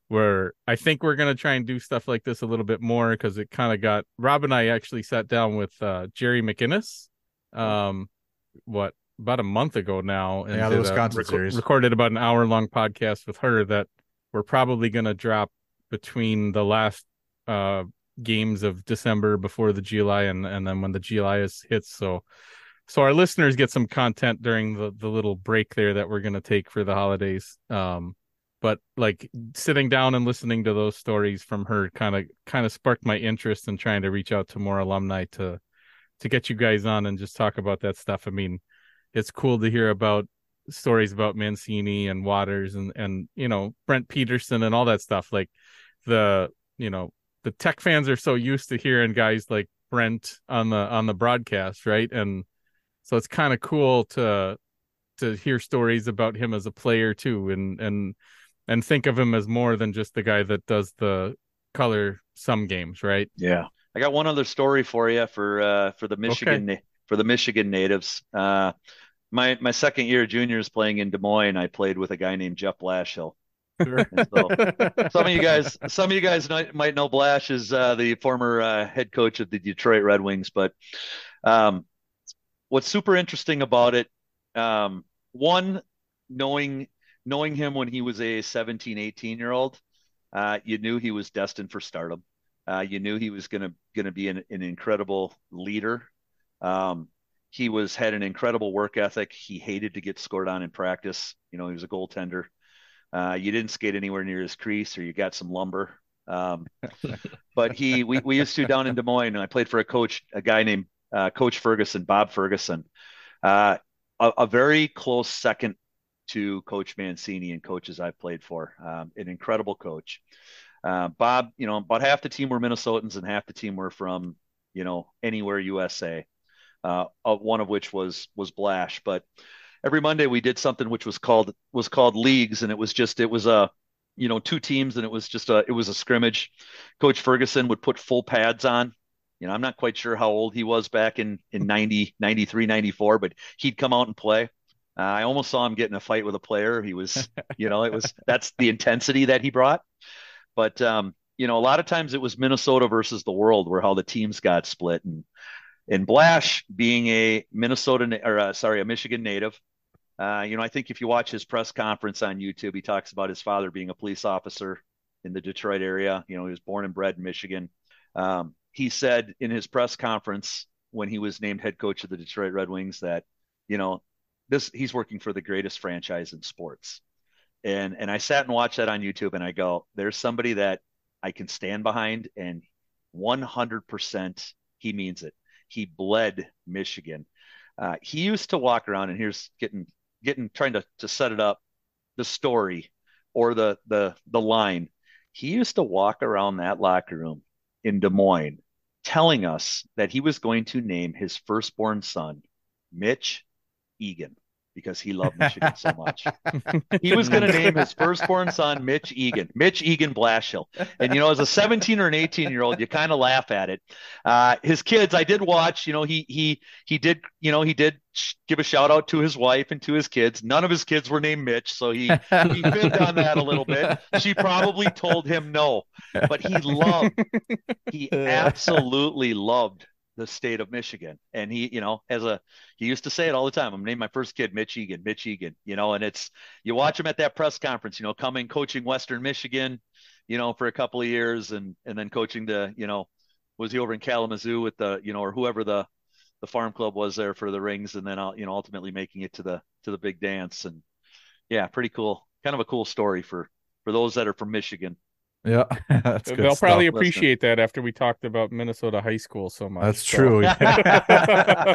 where I think we're gonna try and do stuff like this a little bit more because it kind of got Rob and I actually sat down with uh, Jerry MacInnes, um, what about a month ago now, and yeah, the Wisconsin rec- series recorded about an hour long podcast with her that we're probably gonna drop between the last uh games of December before the GLI and and then when the GLI is hits. So so our listeners get some content during the the little break there that we're gonna take for the holidays. Um but like sitting down and listening to those stories from her kind of kind of sparked my interest in trying to reach out to more alumni to to get you guys on and just talk about that stuff. I mean, it's cool to hear about stories about Mancini and Watters and and you know Brent Peterson and all that stuff. Like the you know the tech fans are so used to hearing guys like Brent on the on the broadcast, right? And so it's kind of cool to to hear stories about him as a player too, and and and think of him as more than just the guy that does the color some games, right? Yeah. I got one other story for you for uh, for the Michigan okay. for the Michigan natives. Uh, my my second year juniors playing in Des Moines, I played with a guy named Jeff Blashill. Sure. So, some of you guys, some of you guys might know Blash is uh, the former uh, head coach of the Detroit Red Wings. But um, what's super interesting about it, um, one, knowing knowing him when he was a 17, 18 year old, uh, you knew he was destined for stardom. Uh, you knew he was gonna gonna be an, an incredible leader. Um, he was had an incredible work ethic. He hated to get scored on in practice. You know, he was a goaltender. Uh, you didn't skate anywhere near his crease, or you got some lumber. Um, but he, we, we used to down in Des Moines, and I played for a coach, a guy named uh, Coach Ferguson, Bob Ferguson, uh, a, a, very close second to Coach Mancini and coaches I've played for. Um, an incredible coach. Uh, Bob, you know, about half the team were Minnesotans and half the team were from, you know, anywhere USA. Uh, one of which was was Blash, but every Monday we did something which was called was called leagues, and it was just it was a you know two teams, and it was just a it was a scrimmage. Coach Ferguson would put full pads on. You know, I'm not quite sure how old he was back in in 90, 93, 94, but he'd come out and play. Uh, I almost saw him get in a fight with a player. He was, you know, it was that's the intensity that he brought. But um, you know, a lot of times it was Minnesota versus the world, where how the teams got split, and and Blash being a Minnesota or uh, sorry, a Michigan native, uh, you know, I think if you watch his press conference on YouTube, he talks about his father being a police officer in the Detroit area. You know, he was born and bred in Michigan. Um, he said in his press conference when he was named head coach of the Detroit Red Wings that, you know, this he's working for the greatest franchise in sports. And and I sat and watched that on YouTube and I go, there's somebody that I can stand behind and 100% he means it. He bled Michigan. Uh, he used to walk around and here's getting getting trying to to set it up, the story or the the the line. He used to walk around that locker room in Des Moines telling us that he was going to name his firstborn son Mitch Eagan because he loved Michigan so much. he was going to name his firstborn son Mitch Eagan, Mitch Eagan Blashill. And, you know, as a 17 or an 18 year old, you kind of laugh at it. Uh, his kids, I did watch, you know, he, he, he did, you know, he did give a shout out to his wife and to his kids. None of his kids were named Mitch. So he, he fibbed on that a little bit. She probably told him no, but he loved, he absolutely loved the state of Michigan. And he, you know, as a he used to say it all the time. I'm naming my first kid Mitch Eagan, Mitch Eagan, you know, and it's you watch him at that press conference, you know, coming coaching Western Michigan, you know, for a couple of years and and then coaching the, you know, was he over in Kalamazoo with the, you know, or whoever the the farm club was there for the rings and then uh, you know ultimately making it to the to the big dance and yeah, pretty cool. Kind of a cool story for for those that are from Michigan. Yeah, they'll probably appreciate that after we talked about Minnesota high school so much. That's so. true.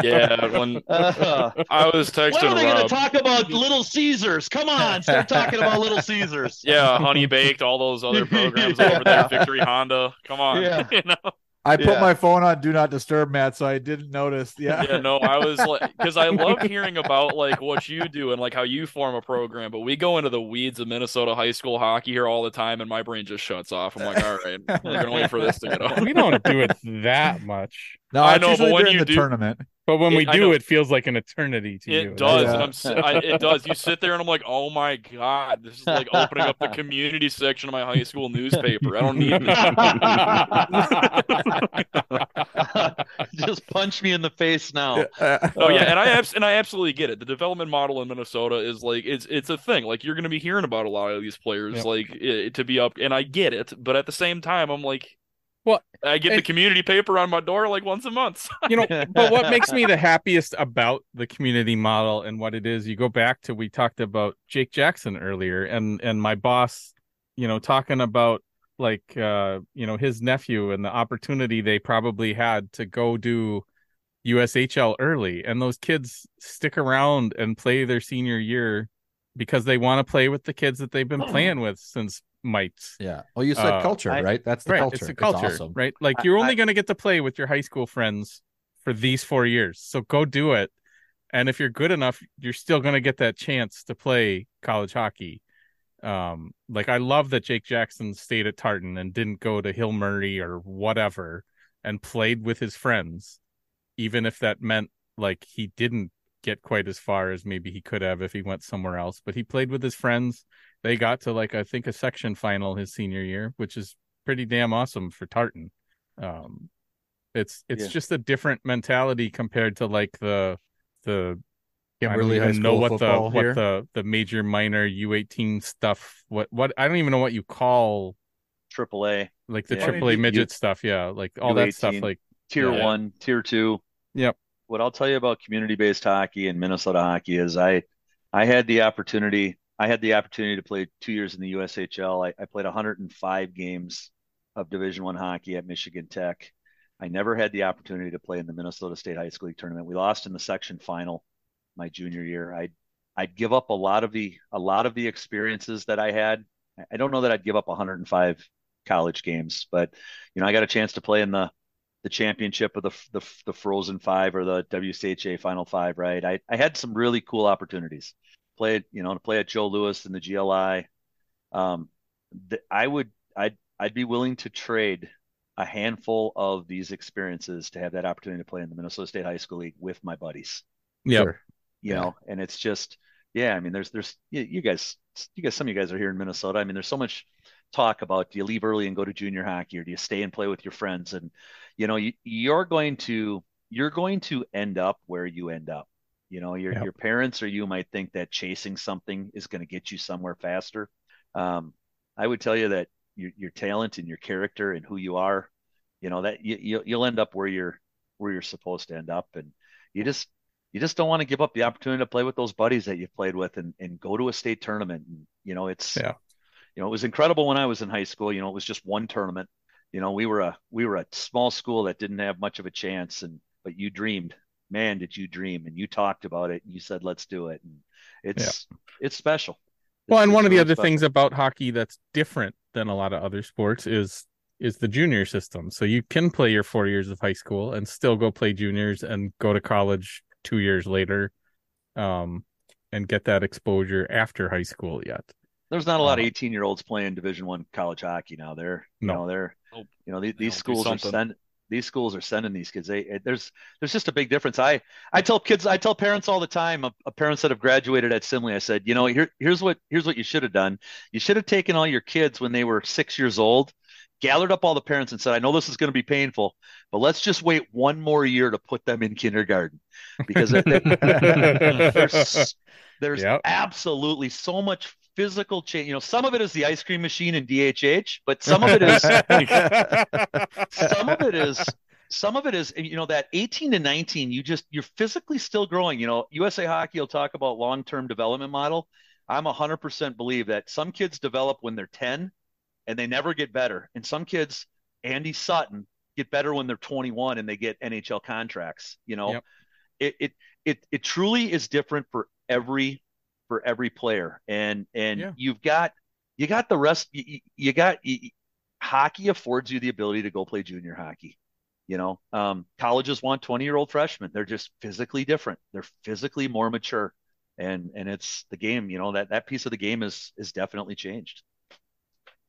Yeah. when uh, I was texting, when are they going to talk about Little Caesars? Come on, start talking about Little Caesars. Yeah, Honey Baked, all those other programs over there, Victory Honda. Come on, yeah. you know. I put yeah. my phone on do not disturb, Matt, so I didn't notice. Yeah. Yeah, no, I was like, because I love hearing about like what you do and like how you form a program, but we go into the weeds of Minnesota high school hockey here all the time, and my brain just shuts off. I'm like, all right, we're gonna wait for this to get over. We don't do it that much. No, I know, but when you the do, tournament. But when it, we do, it feels like an eternity to it you. It does, yeah. and I'm, I, it does. You sit there and I'm like, oh my god, this is like opening up the community section of my high school newspaper. I don't need this. Just punch me in the face now. Uh, oh yeah, uh, and I abs- and I absolutely get it. The development model in Minnesota is like it's it's a thing. Like you're going to be hearing about a lot of these players, yep. like it, to be up, and I get it. But at the same time, I'm like well, I get and, the community paper on my door like once a month. you know, but what makes me the happiest about the community model and what it is, you go back to we talked about Jake Jackson earlier and and my boss, you know, talking about like uh, you know, his nephew and the opportunity they probably had to go do USHL early, and those kids stick around and play their senior year because they want to play with the kids that they've been playing with since mites. Yeah. Well, you said uh, culture, I, right? That's the right, culture. It's the culture, it's awesome. right? Like you're only going to get to play with your high school friends for these four years, so go do it. And if you're good enough, you're still going to get that chance to play college hockey. Um, like I love that Jake Jackson stayed at Tartan and didn't go to Hill Murray or whatever and played with his friends, even if that meant like he didn't get quite as far as maybe he could have if he went somewhere else. But he played with his friends. They got to like I think a section final his senior year, which is pretty damn awesome for Tartan. Um, it's it's yeah. just a different mentality compared to like the the I don't even know what the here. what the the major minor U eighteen stuff. What what I don't even know what you call AAA, like the yeah. AAA midget U- stuff. Yeah, like all U18, that stuff. Like tier yeah. one, tier two. Yep. What I'll tell you about community based hockey and Minnesota hockey is I I had the opportunity I had the opportunity to play two years in the USHL. I, I played 105 games of Division One hockey at Michigan Tech. I never had the opportunity to play in the Minnesota State High School League tournament. We lost in the section final my junior year. I'd I'd give up a lot of the a lot of the experiences that I had. I don't know that I'd give up 105 college games, but you know I got a chance to play in the the championship of the the, the Frozen Five or the WCHA Final Five. Right, I I had some really cool opportunities. Played you know to play at Joe Louis in the GLI. Um, the, I would I'd I'd be willing to trade a handful of these experiences to have that opportunity to play in the Minnesota State High School League with my buddies. Yeah. Sure. You yeah. know, and it's just, yeah, I mean, there's, there's, you, you guys, you guys, some of you guys are here in Minnesota. I mean, there's so much talk about do you leave early and go to junior hockey or do you stay and play with your friends? And, you know, you, you're going to, you're going to end up where you end up. You know, your, yep. your parents or you might think that chasing something is going to get you somewhere faster. Um, I would tell you that your, your talent and your character and who you are, you know, that you, you'll end up where you're, where you're supposed to end up. And you just, you just don't want to give up the opportunity to play with those buddies that you've played with and, and go to a state tournament. And, you know, it's, yeah. You know, it was incredible when I was in high school, you know, it was just one tournament, you know, we were a, we were a small school that didn't have much of a chance and, but you dreamed, man, did you dream? And you talked about it and you said, let's do it. And it's, yeah. it's special. Well, and one of the other special. things about hockey that's different than a lot of other sports is is the junior system. So you can play your four years of high school and still go play juniors and go to college two years later, um, and get that exposure after high school yet. There's not a lot of um, 18 year olds playing Division One college hockey now. They're no, you know, they're you know these, these schools are send, these schools are sending these kids. They, there's there's just a big difference. I I tell kids, I tell parents all the time, of, of parents that have graduated at Simley, I said, you know, here here's what here's what you should have done. You should have taken all your kids when they were six years old gathered up all the parents and said, I know this is going to be painful, but let's just wait one more year to put them in kindergarten because there's, there's yep. absolutely so much physical change. You know, some of it is the ice cream machine and DHH, but some of it is some of it is some of it is you know that 18 to 19 you just you're physically still growing you know usa hockey will talk about long-term development model i'm 100% believe that some kids develop when they're 10 and they never get better. And some kids, Andy Sutton, get better when they're 21 and they get NHL contracts. You know, yep. it, it it it truly is different for every for every player. And and yeah. you've got you got the rest. You, you got you, hockey affords you the ability to go play junior hockey. You know, um, colleges want 20 year old freshmen. They're just physically different. They're physically more mature, and and it's the game. You know that that piece of the game is is definitely changed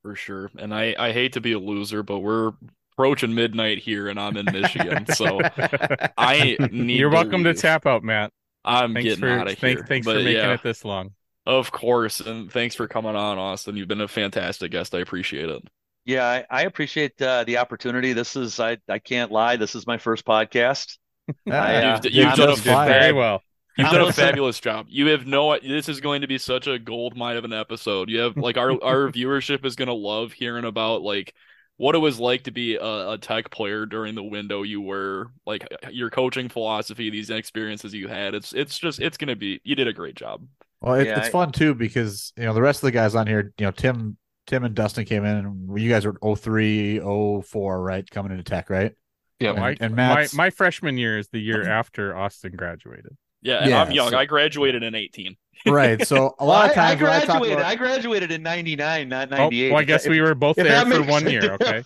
for sure. And I, I hate to be a loser, but we're approaching midnight here and I'm in Michigan. so I need You're welcome to, to tap out, Matt. I'm thanks getting for, out of thanks, here. Thanks but, for making yeah, it this long. Of course. And thanks for coming on, Austyn. You've been a fantastic guest. I appreciate it. Yeah, I, I appreciate uh, the opportunity. This is I I can't lie. This is my first podcast. I, uh, you've, you've done a very well. You've done a fabulous job. You have no. This is going to be such a gold mine of an episode. You have like our our viewership is going to love hearing about like what it was like to be a, a, tech player during the window you were, like uh, your coaching philosophy, these experiences you had. It's it's just it's going to be. You did a great job. Well, it, yeah, it's I, fun too because you know the rest of the guys on here. You know Tim Tim and Dustin came in, and you guys were 03, 04, right? Coming into tech, right? Yeah, my, and my my freshman year is the year after Austyn graduated. Yeah, yeah I'm young. So, I graduated in 18. right. So a lot of times I, I graduated. I, about... I, graduated in '99, not '98. Oh, well, I guess if, we were both there for one year. Okay.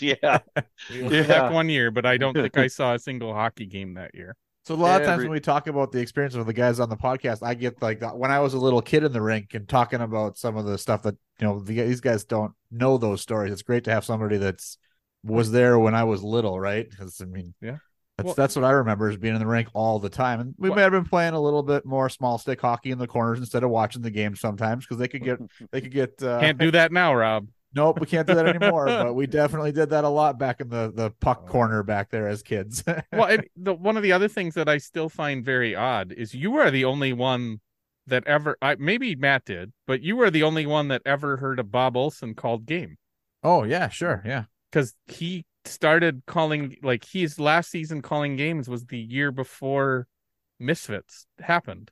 Yeah. we yeah. one year, but I don't think I saw a single hockey game that year. So a lot of times when we talk about the experience of the guys on the podcast, I get like when I was a little kid in the rink and talking about some of the stuff that you know the, these guys don't know those stories. It's great to have somebody that's was there when I was little, right? Because I mean, yeah, that's well, that's what I remember is being in the rink all the time. And we well, may have been playing a little bit more small stick hockey in the corners instead of watching the game sometimes because they could get they could get uh, can't do that now, Rob. Nope, we can't do that anymore. but we definitely did that a lot back in the the puck oh. corner back there as kids. well, the one of the other things that I still find very odd is you are the only one that ever I maybe Matt did, but you were the only one that ever heard of Bob Olson called game. Oh yeah, sure, yeah. Because he started calling like his last season calling games was the year before Misfits happened.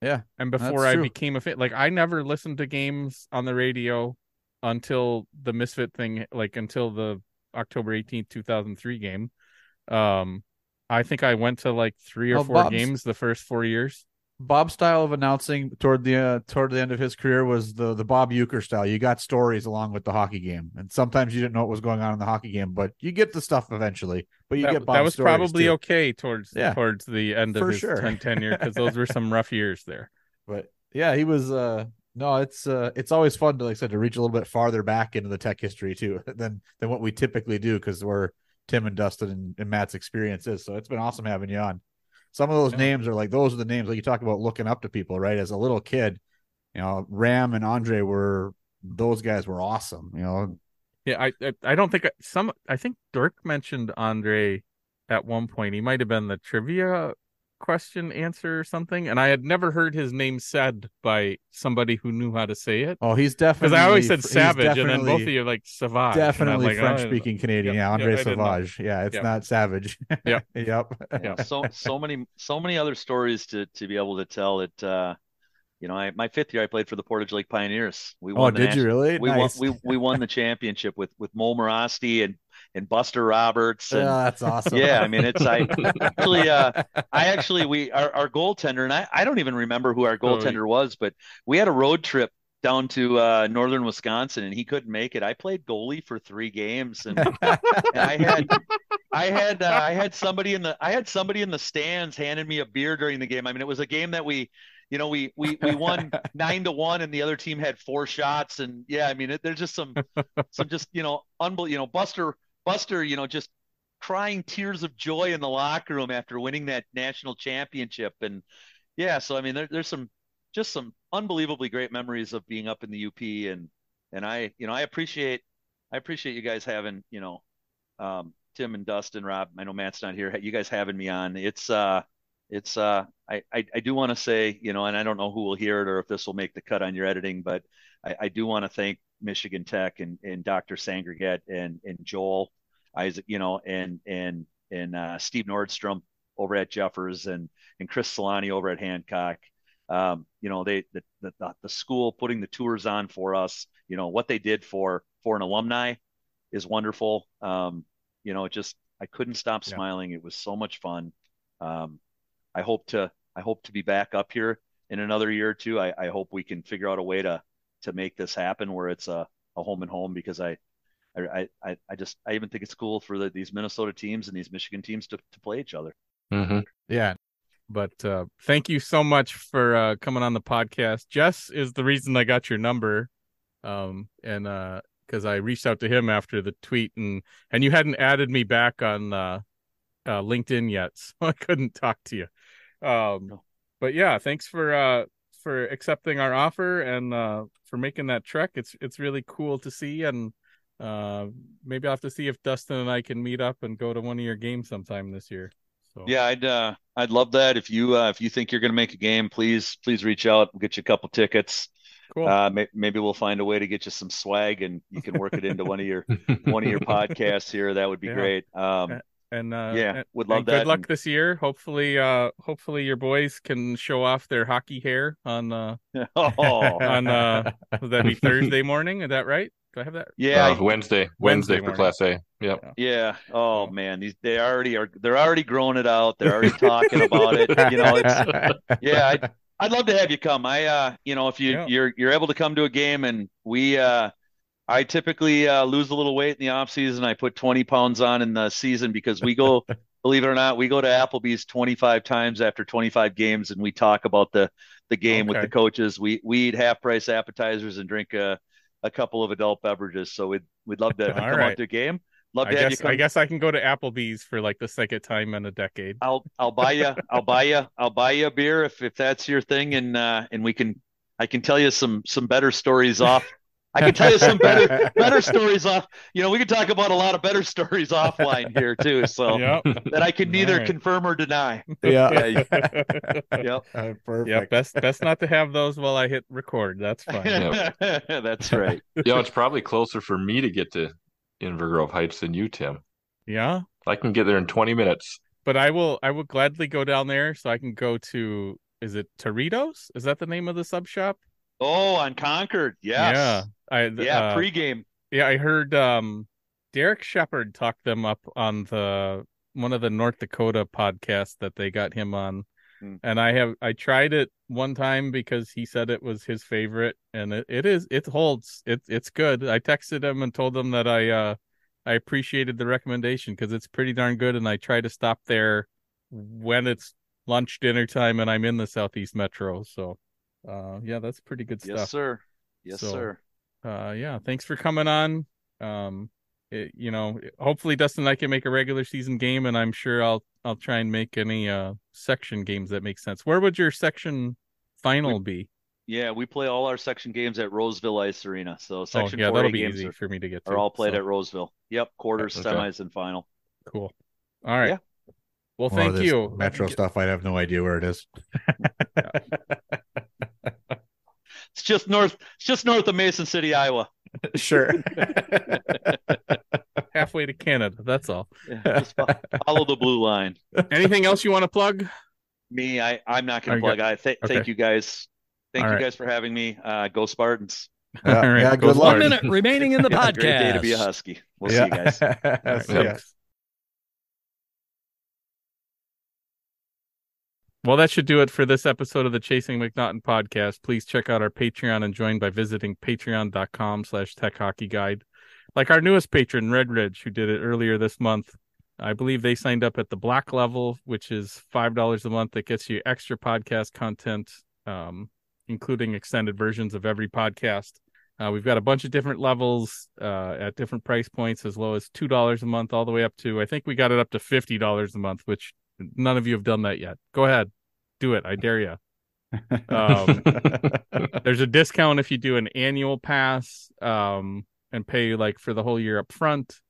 Yeah. And before I true. became a fit like I never listened to games on the radio until the Misfit thing like until the October 18th, 2003 game. Um I think I went to like 3 or oh, 4 Bob's... games the first 4 years. Bob's style of announcing toward the uh, toward the end of his career was the the Bob Uecker style. You got stories along with the hockey game, and sometimes you didn't know what was going on in the hockey game, but you get the stuff eventually. But you that, get Bob's that was probably too. okay towards yeah. towards the end of For his sure. tenure because those were some rough years there. But yeah, he was. uh no, it's uh, it's always fun to like I said to reach a little bit farther back into the tech history too than than what we typically do because we're Tim and Dustin and, and Matt's experiences. So it's been awesome having you on some of those yeah. names are like those are the names like you talk about looking up to people, right? As a little kid, you know, Ram and Andre were those guys were awesome, you know. Yeah, I I, I don't think some I think Dirk mentioned Andre at one point. He might have been the trivia question answer or something, and I had never heard his name said by somebody who knew how to say it. Oh, he's definitely because I always said Savage, and then both of you like Savage. Definitely like, French speaking oh, Canadian. Yep, yeah, Andre yep, Savage. Yeah, it's yep. not Savage. yep yep. Yeah, so so many so many other stories to to be able to tell. It uh, you know, I, my fifth year I played for the Portage Lake Pioneers. We oh, won. Oh, did national, you really? We nice. won. We we won the championship with with Mo Morosty and and Buster Roberts. And, yeah, that's awesome. Yeah, I mean, it's I actually, uh, I actually, we our, our goaltender, and I, I don't even remember who our oh, goaltender oh, was, but we had a road trip down to uh, northern Wisconsin, and he couldn't make it. I played goalie for three games, and, and I had, I had, uh, I had somebody in the, I had somebody in the stands handing me a beer during the game. I mean, it was a game that we you know, we we we won nine to one, and the other team had four shots, and yeah, I mean, it, there's just some some just you know, unbelievable. You know, Buster Buster, you know, just crying tears of joy in the locker room after winning that national championship. And yeah, so I mean, there, there's some just some unbelievably great memories of being up in the UP, and and I, you know, I appreciate I appreciate you guys having, you know, um, Tim and Dustin, Rob. I know Matt's not here. You guys having me on. It's uh, it's uh, I I, I do want to say, you know, and I don't know who will hear it or if this will make the cut on your editing, but I, I do want to thank Michigan Tech and, and Dr. Sanregret and and Joel Isaac, you know, and and and uh, Steve Nordstrom over at Jeffers and and Chris Solani over at Hancock. Um, you know, they the, the the school putting the tours on for us. You know what they did for for an alumni is wonderful. Um, you know, it just I couldn't stop smiling. Yeah. It was so much fun. Um, I hope to I hope to be back up here in another year or two. I, I hope we can figure out a way to to make this happen where it's a, a home and home because I I, I, I just I even think it's cool for the, these Minnesota teams and these Michigan teams to, to play each other. Mm-hmm. Yeah, but uh, thank you so much for uh, coming on the podcast. Jess is the reason I got your number, um, and because uh, I reached out to him after the tweet, and and you hadn't added me back on uh, uh, LinkedIn yet, so I couldn't talk to you. Um, but yeah, thanks for uh, for accepting our offer and uh, for making that trek. It's it's really cool to see and uh, maybe I'll have to see if Dustin and I can meet up and go to one of your games sometime this year. So yeah, I'd uh, I'd love that. If you uh, if you think you're going to make a game, please please reach out. We'll get you a couple tickets. Cool. Uh, may- maybe we'll find a way to get you some swag, and you can work it into one of your one of your podcasts here. That would be yeah. great. Um, and uh, yeah, would love that. Good luck and... this year. Hopefully, uh, hopefully your boys can show off their hockey hair on uh, oh. on uh, would that be Thursday morning? Is that right? Do I have that? Yeah, uh, Wednesday, Wednesday, Wednesday for Class A. Yep. Yeah. Oh man, these they already are. They're already growing it out. They're already talking about it. You know, it's yeah. I'd, I'd love to have you come. I, uh, you know, if you yeah. you're you're able to come to a game, and we, uh, I typically uh, lose a little weight in the off season. I put 20 pounds on in the season because we go, believe it or not, we go to Applebee's 25 times after 25 games, and we talk about the the game okay. with the coaches. We we eat half price appetizers and drink a, a couple of adult beverages. So we'd we'd love to come right. out to a game. Love I to have guess, you come. I guess I can go to Applebee's for like the second time in a decade. I'll I'll buy you I'll buy you I'll buy you a beer if if that's your thing, and uh, and we can I can tell you some some better stories off I can tell you some better better stories off. You know, we can talk about a lot of better stories offline here too. So yep. that I can neither right. confirm or deny. Yeah. yeah. yep. Uh, perfect. Yeah. Best best not to have those while I hit record. That's fine. Yep. That's right. Yeah, it's probably closer for me to get to Inver Grove Heights than you, Tim. Yeah. I can get there in 20 minutes. But I will I will gladly go down there so I can go to is it Toritos? Is that the name of the sub shop? Oh, on Concord. Yes. Yeah. I yeah, uh, pregame. Yeah, I heard um Derek Shepard talk them up on the one of the North Dakota podcasts that they got him on. Hmm. And I have I tried it one time because he said it was his favorite and it, it is it holds it it's good. I texted him and told him that I uh I appreciated the recommendation because it's pretty darn good and I try to stop there when it's lunch dinner time and I'm in the southeast metro. So uh yeah, that's pretty good stuff. Yes, sir. Yes, so, sir uh, yeah, thanks for coming on. Um, it, you know, hopefully Dustin and I can make a regular season game, and I'm sure I'll I'll try and make any uh section games that make sense. Where would your section final be? Yeah, we play all our section games at Roseville Ice Arena. So oh, section oh, yeah, that'll be easy are, for me to get to. Are all played so. at Roseville. Yep, quarters, okay. semis, and final. Cool. All right. Yeah. Well, thank you. Metro stuff, I have no idea where it is. It's just north. It's just north of Mason City, Iowa. Sure. Halfway to Canada. That's all. Yeah, just follow the blue line. Anything else you want to plug? Me, I I'm not going to plug. I th- okay. thank you guys. Thank all you right. guys for having me. Uh, go Spartans. Yeah, all right. yeah good luck. One minute remaining in the podcast. Great day to be a Husky. We'll yeah. see you guys. All right, Well, that should do it for this episode of the Chasing MacNaughton podcast. Please check out our Patreon and join by visiting patreon.com slash tech hockey guide. Like our newest patron, Red Ridge, who did it earlier this month. I believe they signed up at the black level, which is $5 a month. That gets you extra podcast content, um, including extended versions of every podcast. Uh, we've got a bunch of different levels uh, at different price points, as low as $2 a month, all the way up to, I think we got it up to $50 a month, which none of you have done that yet. Go ahead do it. I dare you. Um, there's a discount if you do an annual pass um, and pay like for the whole year up front.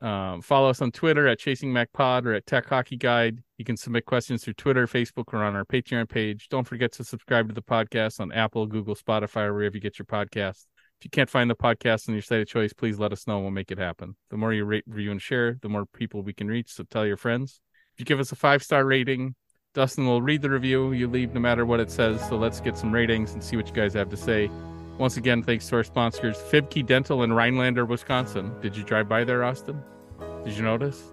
Um, follow us on Twitter at Chasing Mac Pod or at Tech Hockey Guide. You can submit questions through Twitter, Facebook, or on our Patreon page. Don't forget to subscribe to the podcast on Apple, Google, Spotify, or wherever you get your podcast. If you can't find the podcast on your site of choice, please let us know and we'll make it happen. The more you rate, review, and share, the more people we can reach. So tell your friends. If you give us a five star rating, Dustin will read the review you leave no matter what it says. So let's get some ratings and see what you guys have to say. Once again, thanks to our sponsors, Fiebke Dental in Rhinelander, Wisconsin. Did you drive by there, Austyn? Did you notice?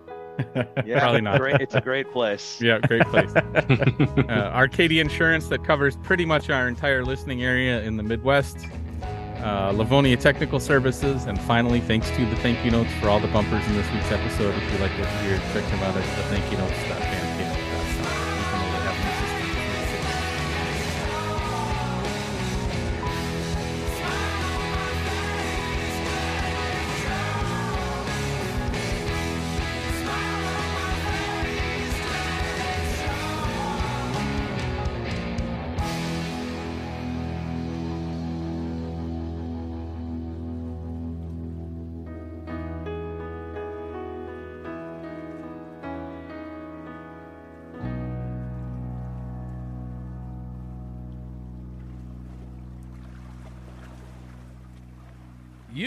Yeah, probably not. Great, it's a great place. yeah, great place. uh, Arcadia Insurance that covers pretty much our entire listening area in the Midwest. Uh, Livonia Technical Services, and finally, thanks to the thank you notes for all the bumpers in this week's episode. If you like what you hear, check them out at the thank you notes.